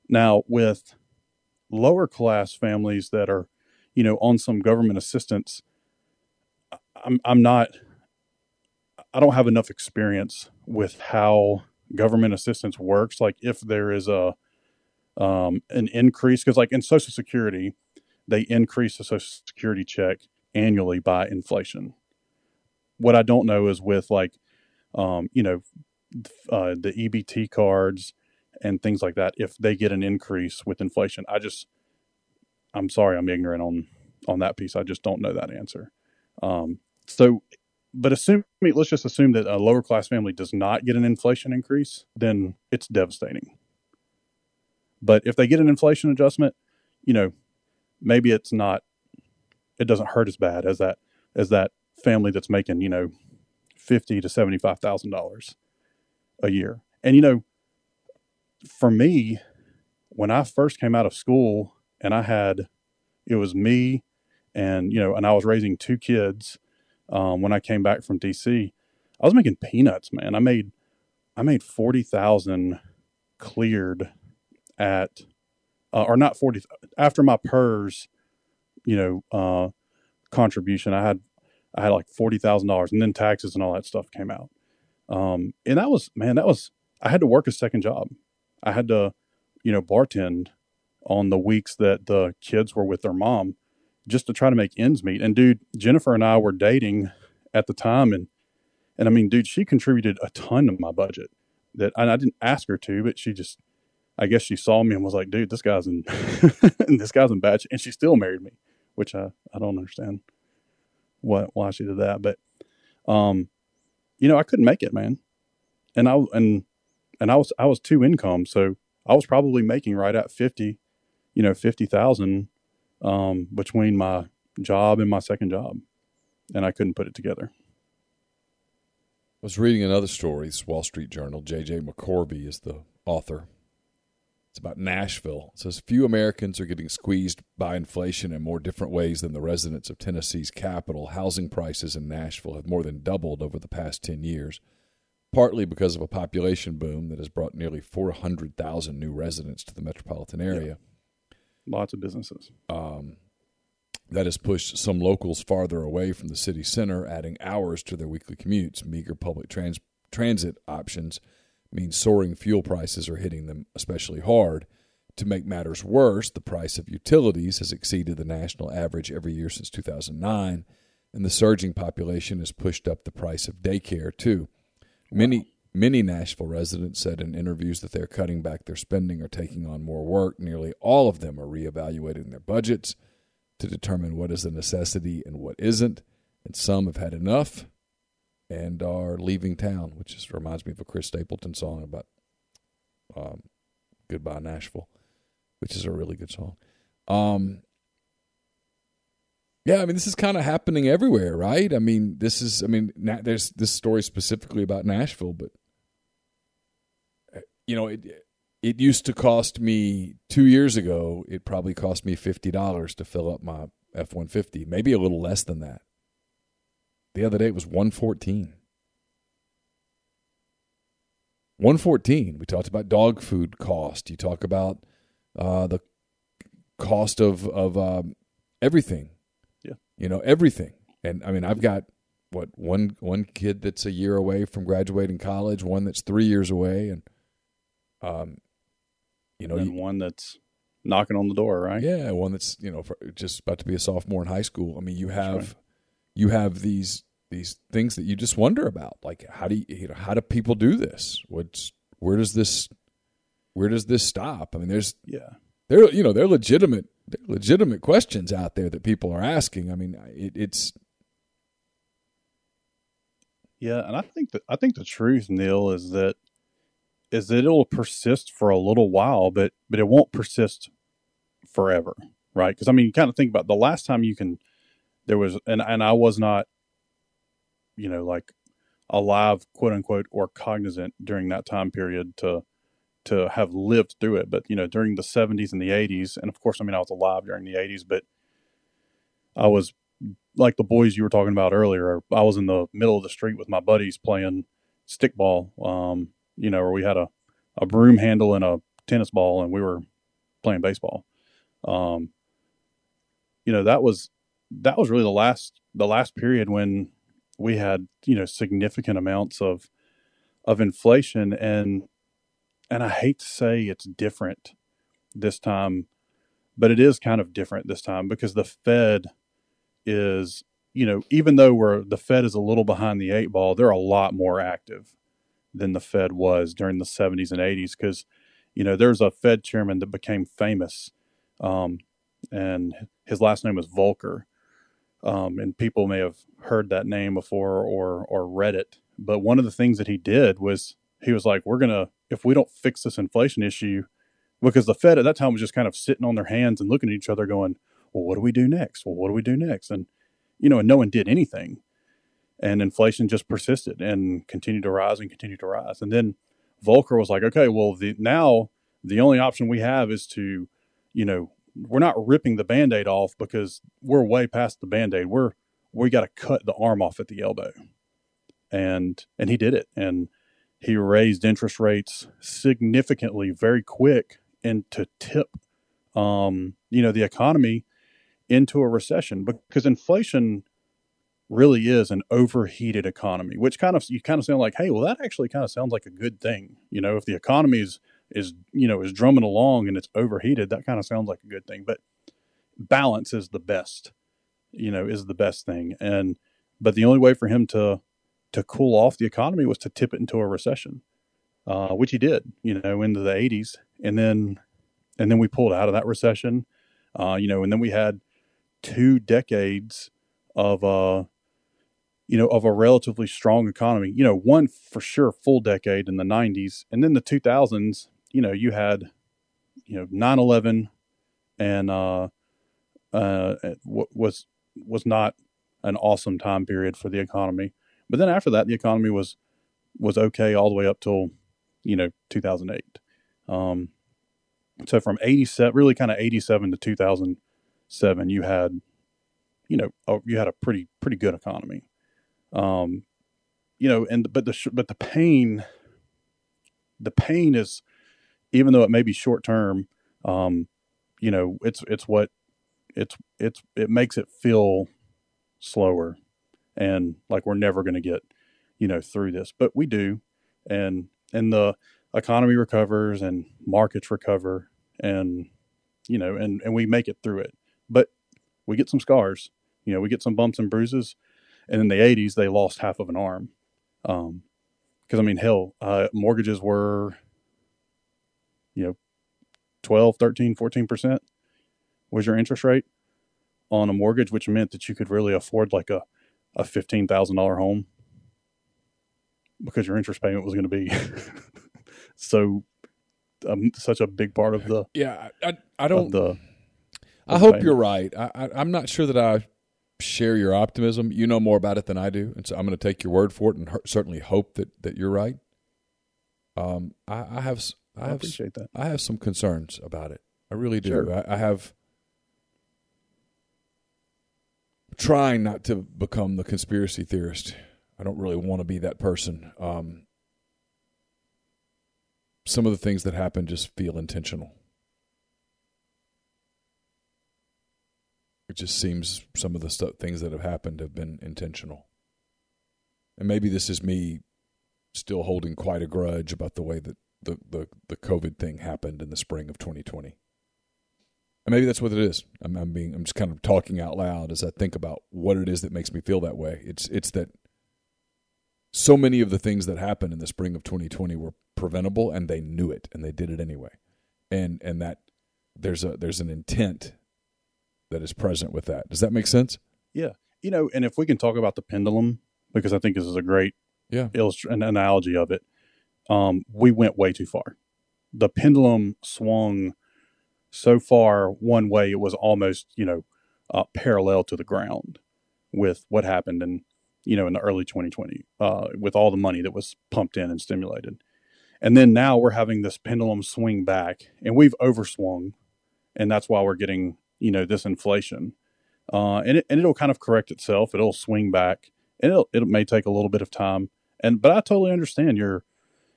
Now, with lower class families that are, you know, on some government assistance, I'm I'm not I don't have enough experience with how government assistance works. Like if there is a um, an increase, because like in Social Security, they increase the Social Security check annually by inflation. What I don't know is with like, um, you know, uh, the EBT cards and things like that if they get an increase with inflation. I just I'm sorry I'm ignorant on on that piece. I just don't know that answer. Um, so but assume let's just assume that a lower class family does not get an inflation increase, then it's devastating. But if they get an inflation adjustment, you know, maybe it's not it doesn't hurt as bad as that as that family that's making, you know, fifty to seventy five thousand dollars a year. And you know, for me, when I first came out of school and I had, it was me and, you know, and I was raising two kids um, when I came back from DC, I was making peanuts, man. I made, I made 40,000 cleared at, uh, or not 40, after my PERS, you know, uh, contribution, I had, I had like $40,000 and then taxes and all that stuff came out. Um, and that was, man, that was, I had to work a second job. I had to, you know, bartend on the weeks that the kids were with their mom just to try to make ends meet. And dude, Jennifer and I were dating at the time and and I mean, dude, she contributed a ton of my budget that I didn't ask her to, but she just I guess she saw me and was like, dude, this guy's in this guy's in bad and she still married me, which I, I don't understand what why she did that. But um, you know, I couldn't make it, man. And I and and I was I was two income, so I was probably making right at fifty, you know, fifty thousand um, between my job and my second job, and I couldn't put it together. I was reading another story. This Wall Street Journal. J.J. McCorby is the author. It's about Nashville. It says few Americans are getting squeezed by inflation in more different ways than the residents of Tennessee's capital. Housing prices in Nashville have more than doubled over the past 10 years partly because of a population boom that has brought nearly 400,000 new residents to the metropolitan area. Yeah. Lots of businesses. Um, that has pushed some locals farther away from the city center, adding hours to their weekly commutes. Meager public trans- transit options mean soaring fuel prices are hitting them especially hard. To make matters worse, the price of utilities has exceeded the national average every year since 2009, and the surging population has pushed up the price of daycare, too. Many many Nashville residents said in interviews that they're cutting back their spending or taking on more work. Nearly all of them are reevaluating their budgets to determine what is a necessity and what isn't. And some have had enough and are leaving town, which just reminds me of a Chris Stapleton song about um, "Goodbye Nashville," which is a really good song. Um, yeah, I mean, this is kind of happening everywhere, right? I mean, this is, I mean, na- there's this story specifically about Nashville, but you know, it it used to cost me two years ago. It probably cost me fifty dollars to fill up my F one fifty, maybe a little less than that. The other day it was one fourteen. 114 we talked about dog food cost you talk about uh, the cost of of um, everything Yeah. you know everything. And I mean, I've got what one one kid that's a year away from graduating college, one that's three years away, and um, you know, one that's knocking on the door, right? Yeah, one that's you know just about to be a sophomore in high school. I mean, you have right. you have these these things that you just wonder about, like how do you, you know how do people do this? What's where does this where does this stop? I mean, there's yeah, they're you know they're legitimate they're legitimate questions out there that people are asking. I mean, it, it's yeah, and I think that I think the truth, Neal, is that is that it'll persist for a little while, but but it won't persist forever, right? Because I mean, you kind of think about the last time you can there was, and and I was not, you know, like alive, quote unquote, or cognizant during that time period to to have lived through it. But you know, during the '70s and the '80s, and of course, I mean, I was alive during the '80s, but I was like the boys you were talking about earlier. I was in the middle of the street with my buddies playing stickball. Um, you know, where we had a a broom handle and a tennis ball, and we were playing baseball. Um, you know, that was that was really the last the last period when we had you know significant amounts of of inflation and and I hate to say it's different this time, but it is kind of different this time because the Fed is, you know, even though we're the Fed is a little behind the eight ball, they're a lot more active than the Fed was during the 70s and 80s because, you know, there's a Fed chairman that became famous, um, and his last name was Volcker. Um, and people may have heard that name before or or read it. But one of the things that he did was he was like, "We're gonna if we don't fix this inflation issue, because the Fed at that time was just kind of sitting on their hands and looking at each other, going, "Well, what do we do next? Well, what do we do next?" And you know, and no one did anything, and inflation just persisted and continued to rise and continued to rise. And then Volcker was like, okay, well, the now the only option we have is to, you know, we're not ripping the band-aid off because we're way past the band-aid. We're we got to cut the arm off at the elbow. And and he did it. And he raised interest rates significantly very quick and to tip um, you know, the economy into a recession because inflation really is an overheated economy, which kind of you kind of sound like, hey, well, that actually kind of sounds like a good thing. You know, if the economy is is you know is drumming along and it's overheated, that kind of sounds like a good thing. But balance is the best, you know, is the best thing. And but the only way for him to to cool off the economy was to tip it into a recession, uh, which he did, you know, into the '80s, and then and then we pulled out of that recession, uh, you know, and then we had two decades of uh you know, of a relatively strong economy. You know, one for sure full decade in the 90s. And then the 2000s, you know, you had, you know, 9 11 and uh, uh, was was not an awesome time period for the economy. But then after that, the economy was was okay all the way up till you know 2008. Um, so from 87, really kind of 87 to 2007, you had you know you had a pretty pretty good economy. Um, you know, and but the but the pain, the pain is, even though it may be short term, um, you know, it's it's what it's it's it makes it feel slower, and like we're never going to get, you know, through this, but we do, and and the economy recovers and markets recover, and you know, and and we make it through it, but we get some scars, you know, we get some bumps and bruises and in the 80s they lost half of an arm because um, i mean hell uh, mortgages were you know 12 13 14% was your interest rate on a mortgage which meant that you could really afford like a, a $15000 home because your interest payment was going to be so um, such a big part of the yeah i, I don't the I hope payment. you're right. I, I, I'm not sure that I share your optimism. You know more about it than I do, and so I'm going to take your word for it, and certainly hope that that you're right. Um, I, I have I, have appreciate that. I have some concerns about it. I really do. Sure. I, I have trying not to become the conspiracy theorist. I don't really want to be that person. Um, some of the things that happen just feel intentional. It just seems some of the stuff, things that have happened have been intentional. And maybe this is me still holding quite a grudge about the way that the, the, the COVID thing happened in the spring of 2020. And maybe that's what it is. I'm, I'm being I'm just kind of talking out loud as I think about what it is that makes me feel that way. It's it's that so many of the things that happened in the spring of 2020 were preventable and they knew it and they did it anyway. And and that there's a there's an intent that is present with that. Does that make sense? Yeah. You know, and if we can talk about the pendulum, because I think this is a great yeah illustr- an analogy of it. Um, we went way too far. The pendulum swung so far one way it was almost you know uh, parallel to the ground with what happened in you know in the early 2020 uh, with all the money that was pumped in and stimulated and then now we're having this pendulum swing back and we've overswung and that's why we're getting you know this inflation, uh, and it, and it'll kind of correct itself. It'll swing back, and it'll, it may take a little bit of time. And but I totally understand your,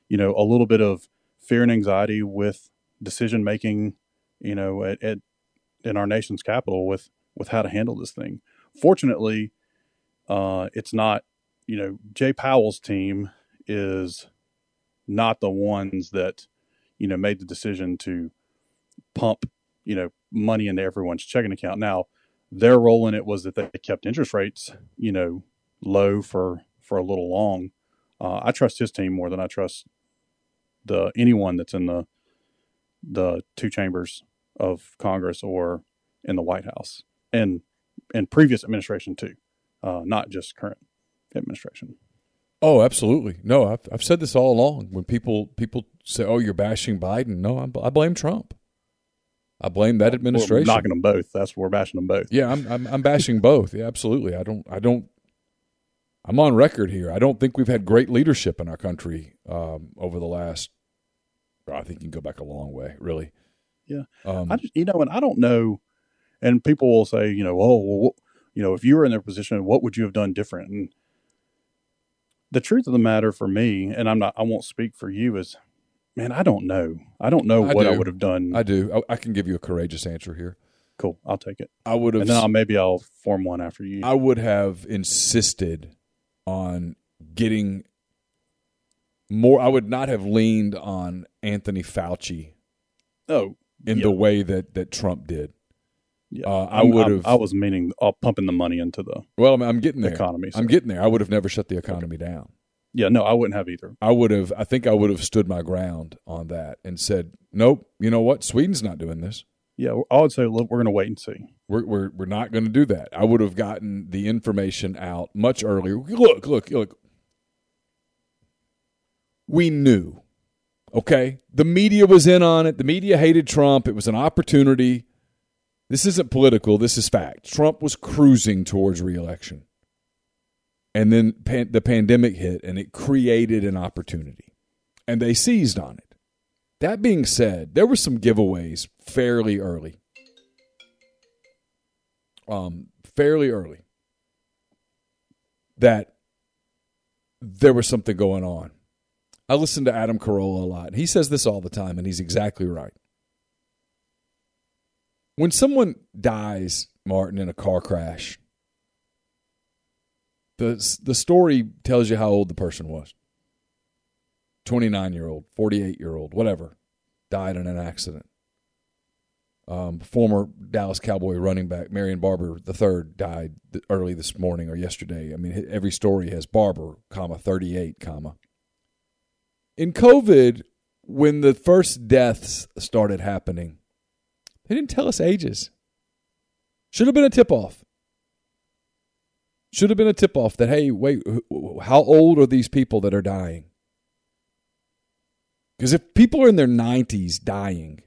you know, a little bit of fear and anxiety with decision making, you know, at, at in our nation's capital with with how to handle this thing. Fortunately, uh, it's not. You know, Jay Powell's team is not the ones that you know made the decision to pump you know money into everyone's checking account. Now, their role in it was that they kept interest rates, you know, low for for a little long. Uh, I trust his team more than I trust the anyone that's in the the two chambers of Congress or in the White House and and previous administration too, uh, not just current administration. Oh, absolutely. No, I've I've said this all along. When people people say, "Oh, you're bashing Biden," no, I'm, I blame Trump. I blame that administration. We're knocking them both. That's we're bashing them both. Yeah, I'm, I'm I'm bashing both. Yeah, absolutely. I don't I don't I'm on record here. I don't think we've had great leadership in our country um, over the last. I think you can go back a long way, really. Yeah. Um, I just, you know, and I don't know. And people will say, you know, oh, well, you know, if you were in their position, what would you have done different? And the truth of the matter for me, and I'm not, I won't speak for you, is, man, I don't know. I don't know I what I would have done. I do. I, I can give you a courageous answer here. cool, I'll take it. I would have. And then I'll, maybe I'll form one after you. I would have insisted on getting more. I would not have leaned on Anthony Fauci oh, in Yeah. the way that that Trump did. yeah. uh, I would have- I was meaning uh, pumping the money into the Well, I'm, I'm getting there. economy. so- I'm getting there. I would have never shut the economy down. Yeah, no, I wouldn't have either. I would have. I think I would have stood my ground on that and said, "Nope. You know what? Sweden's not doing this. Yeah, I would say, look, we're going to wait and see. We're we're we're not going to do that." I would have gotten the information out much earlier. Look, look, look. We knew. Okay, the media was in on it. The media hated Trump. It was an opportunity. This isn't political. This is fact. Trump was cruising towards reelection. And then pan- the pandemic hit and it created an opportunity. And they seized on it. That being said, there were some giveaways fairly early. Um, fairly early. That there was something going on. I listen to Adam Carolla a lot. He says this all the time, and he's exactly right. When someone dies, Martin, in a car crash, the the story tells you how old the person was. 29 year old, 48 year old, whatever, died in an accident. Um, former Dallas Cowboy running back Marion Barber III died early this morning or yesterday. I mean, every story has Barber, comma 38, comma. In COVID, when the first deaths started happening, they didn't tell us ages. Should have been a tip off. Should have been a tip off that, hey, wait, how old are these people that are dying? Because if people are in their 90s dying,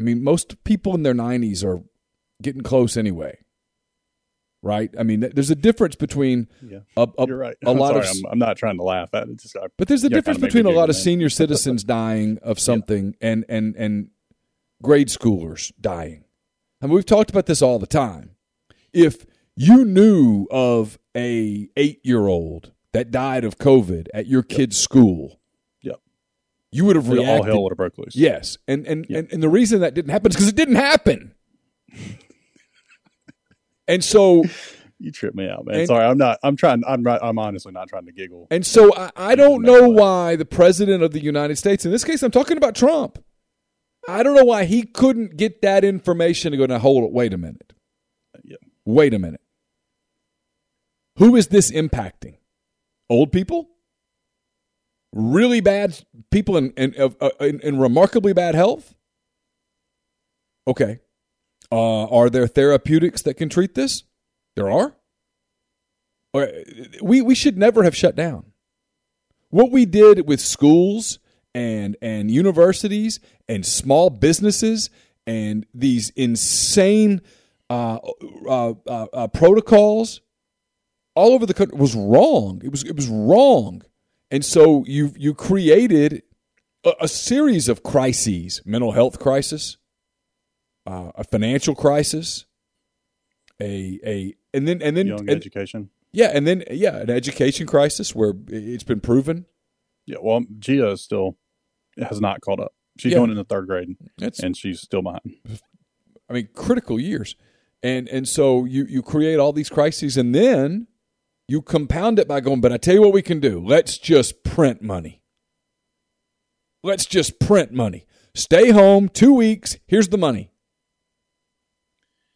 I mean, most people in their 90s are getting close anyway. Right? I mean, there's a difference between Yeah, a, a, you're right. a I'm lot sorry, of I'm, I'm not trying to laugh at it. Just I, but there's a difference between a lot of senior citizens dying of something and and and grade schoolers dying. I mean, we've talked about this all the time. If you knew of a eight year old that died of COVID at your kid's school, Yep. you would have reacted. all hell would have broke loose. Yes, and and, Yeah. and and the reason that didn't happen is because it didn't happen. and so You trip me out, man. And- Sorry, I'm not. I'm trying. I'm. I'm honestly not trying to giggle. And so I, I don't know why the president of the United States, in this case, I'm talking about Trump. I don't know why he couldn't get that information to go, now hold it, wait a minute. Yeah. Wait a minute. Who is this impacting? Old people? Really bad people in, in, uh, in, in remarkably bad health? Okay. Uh, are there therapeutics that can treat this? There are. We we should never have shut down. What we did with schools and and universities and small businesses and these insane uh, uh, uh, uh, protocols all over the country was wrong. It was it was wrong, and so you you created a, a series of crises: mental health crisis, uh, a financial crisis, a a and then and then Young and- education. yeah, and then yeah, an education crisis where it's been proven. Yeah. Well, Gia is still has not caught up. She's Yeah. going into third grade, and she's still behind. I mean critical years, and and so you you create all these crises, and then you compound it by going. But I tell you what, we can do. Let's just print money. Let's just print money. Stay home two weeks. Here's the money.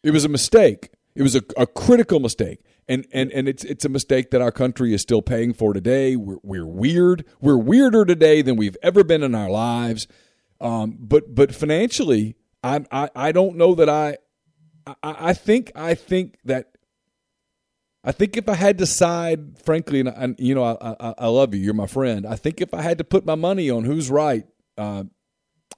It was a mistake. It was a, a critical mistake. And, and and it's it's a mistake that our country is still paying for today. We're, we're weird. We're weirder today than we've ever been in our lives. Um, but but financially, I, I I don't know that I, I I think I think that I think if I had to side, frankly, and, and you know I, I I love you, you're my friend. I think if I had to put my money on who's right, uh,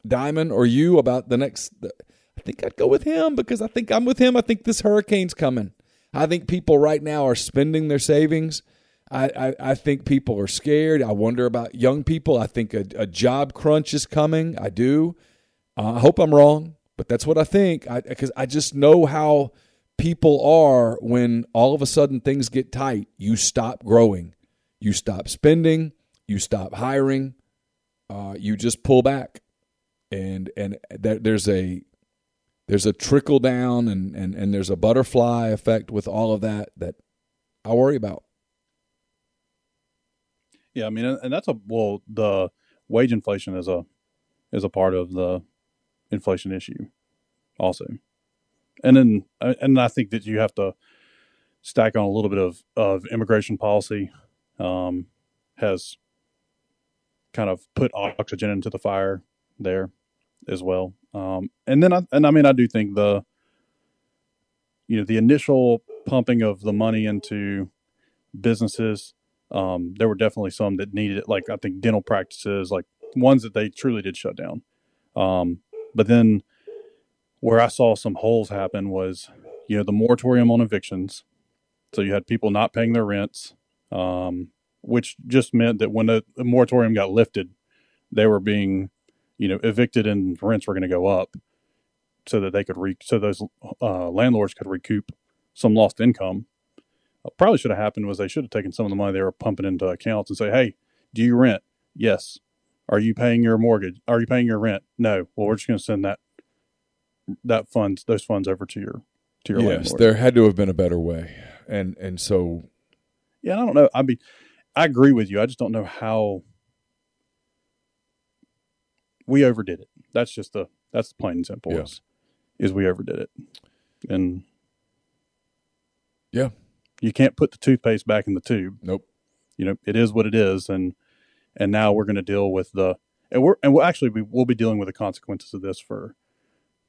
Diamond or you about the next, I think I'd go with him because I think I'm with him. I think this hurricane's coming. I think people right now are spending their savings. I, I, I think people are scared. I wonder about young people. I think a, a job crunch is coming. I do. Uh, I hope I'm wrong, but that's what I think. Because I, I just know how people are when all of a sudden things get tight. You stop growing, you stop spending, you stop hiring, uh, you just pull back, and and there, there's a there's a trickle down and, and and there's a butterfly effect with all of that that I worry about. Yeah, I mean, and that's a well, the wage inflation is a is a part of the inflation issue, also, and then uh, and I think that you have to stack on a little bit of of immigration policy um, has kind of put oxygen into the fire there as well. Um, and then I and I mean I do think the you know the initial pumping of the money into businesses um, there were definitely some that needed it like I think dental practices like ones that they truly did shut down. Um, but then where I saw some holes happen was you know the moratorium on evictions. So you had people not paying their rents, um, which just meant that when the, the moratorium got lifted, they were being you know, evicted and rents were going to go up so that they could re so those uh, landlords could recoup some lost income. What probably should have happened was they should have taken some of the money they were pumping into accounts and say, "Hey, do you rent? Yes. Are you paying your mortgage? Are you paying your rent? No. Well, we're just going to send that that funds those funds over to your to your yes, landlord. there had to have been a better way, and and so yeah, I don't know. I mean, I agree with you. I just don't know how we overdid it. That's just the that's the plain and simple Yeah. is, is we overdid it. And Yeah. You can't put the toothpaste back in the tube. nope. You know, it is what it is and and now we're going to deal with the and we're and we'll actually we will be dealing with the consequences of this for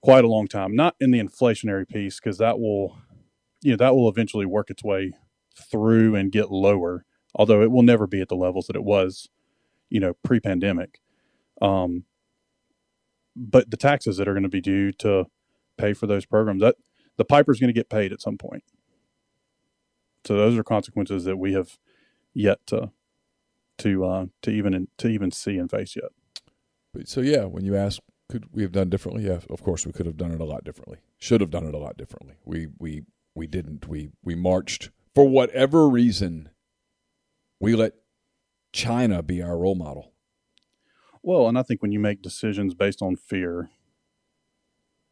quite a long time. Not in the inflationary piece because that will you know, that will eventually work its way through and get lower, although it will never be at the levels that it was, you know, pre-pandemic. Um, but the taxes that are going to be due to pay for those programs that the piper's going to get paid at some point so those are consequences that we have yet to to uh, to even to even see and face yet so yeah, when you ask, could we have done differently? Yeah, of course we could have done it a lot differently. Should have done it a lot differently. We we we didn't. We we marched for whatever reason. We let China be our role model. well and i think when you make decisions based on fear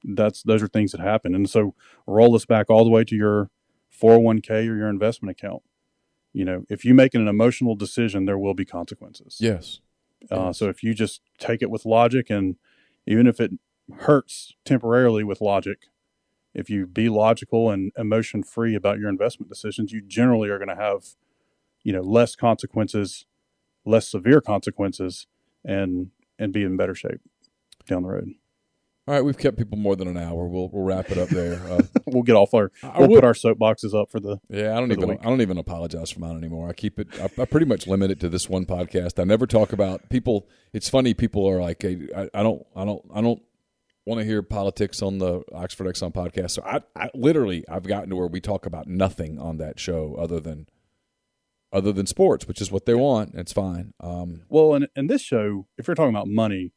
that's those are things that happen and so roll this back all the way to your 401k or your investment account you know if you make an emotional decision there will be consequences Yes. Uh, Yes. so if you just take it with logic, and even if it hurts temporarily with logic, if you be logical and emotion free about your investment decisions, you generally are going to have, you know, less consequences, less severe consequences, and and be in better shape down the road. All right, we've kept people more than an hour. We'll we'll wrap it up there. Uh, We'll get off our I we'll would- put our soapboxes up for the Yeah, I don't even. I don't even apologize for mine anymore. I keep it. I, I pretty much limit it to this one podcast. I never talk about people. It's funny. People are like, hey, I, I don't, I don't, I don't want to hear politics on the Oxford Exxon podcast. So I, I literally, I've gotten to where we talk about nothing on that show other than, other than sports, which is what they want. It's fine. Um, well, and in this show, if you're talking about money,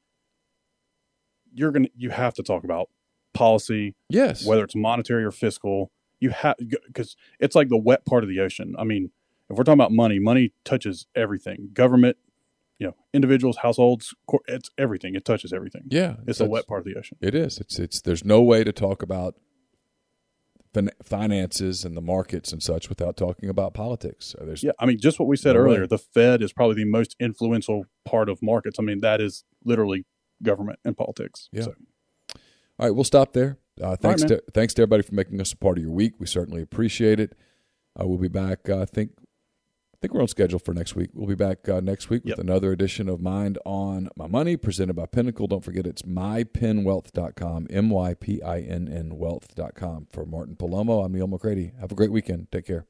you're gonna you have to talk about policy, yes, whether it's monetary or fiscal. You have because it's like the wet part of the ocean. I mean, if we're talking about money, money touches everything. Government, you know, individuals, households, it's everything. It touches everything. yeah, It's a wet part of the ocean. It is. It's it's. There's no way to talk about fin- finances and the markets and such without talking about politics. So there's Yeah, I mean, just what we said No way. earlier. The Fed is probably the most influential part of markets. I mean, that is literally government and politics. Yeah. So, All right, we'll stop there. Uh, thanks man. to thanks to everybody for making us a part of your week. We certainly appreciate it. Uh, we'll be back. Uh, I think I think we're on schedule for next week. We'll be back uh, next week with Yep. another edition of Mind on My Money, presented by Pinnacle. Don't forget it's mypinnwealth.com, m y p i n n wealth.com. For Martin Palomo, I'm Neal McCready. Have a great weekend. Take care.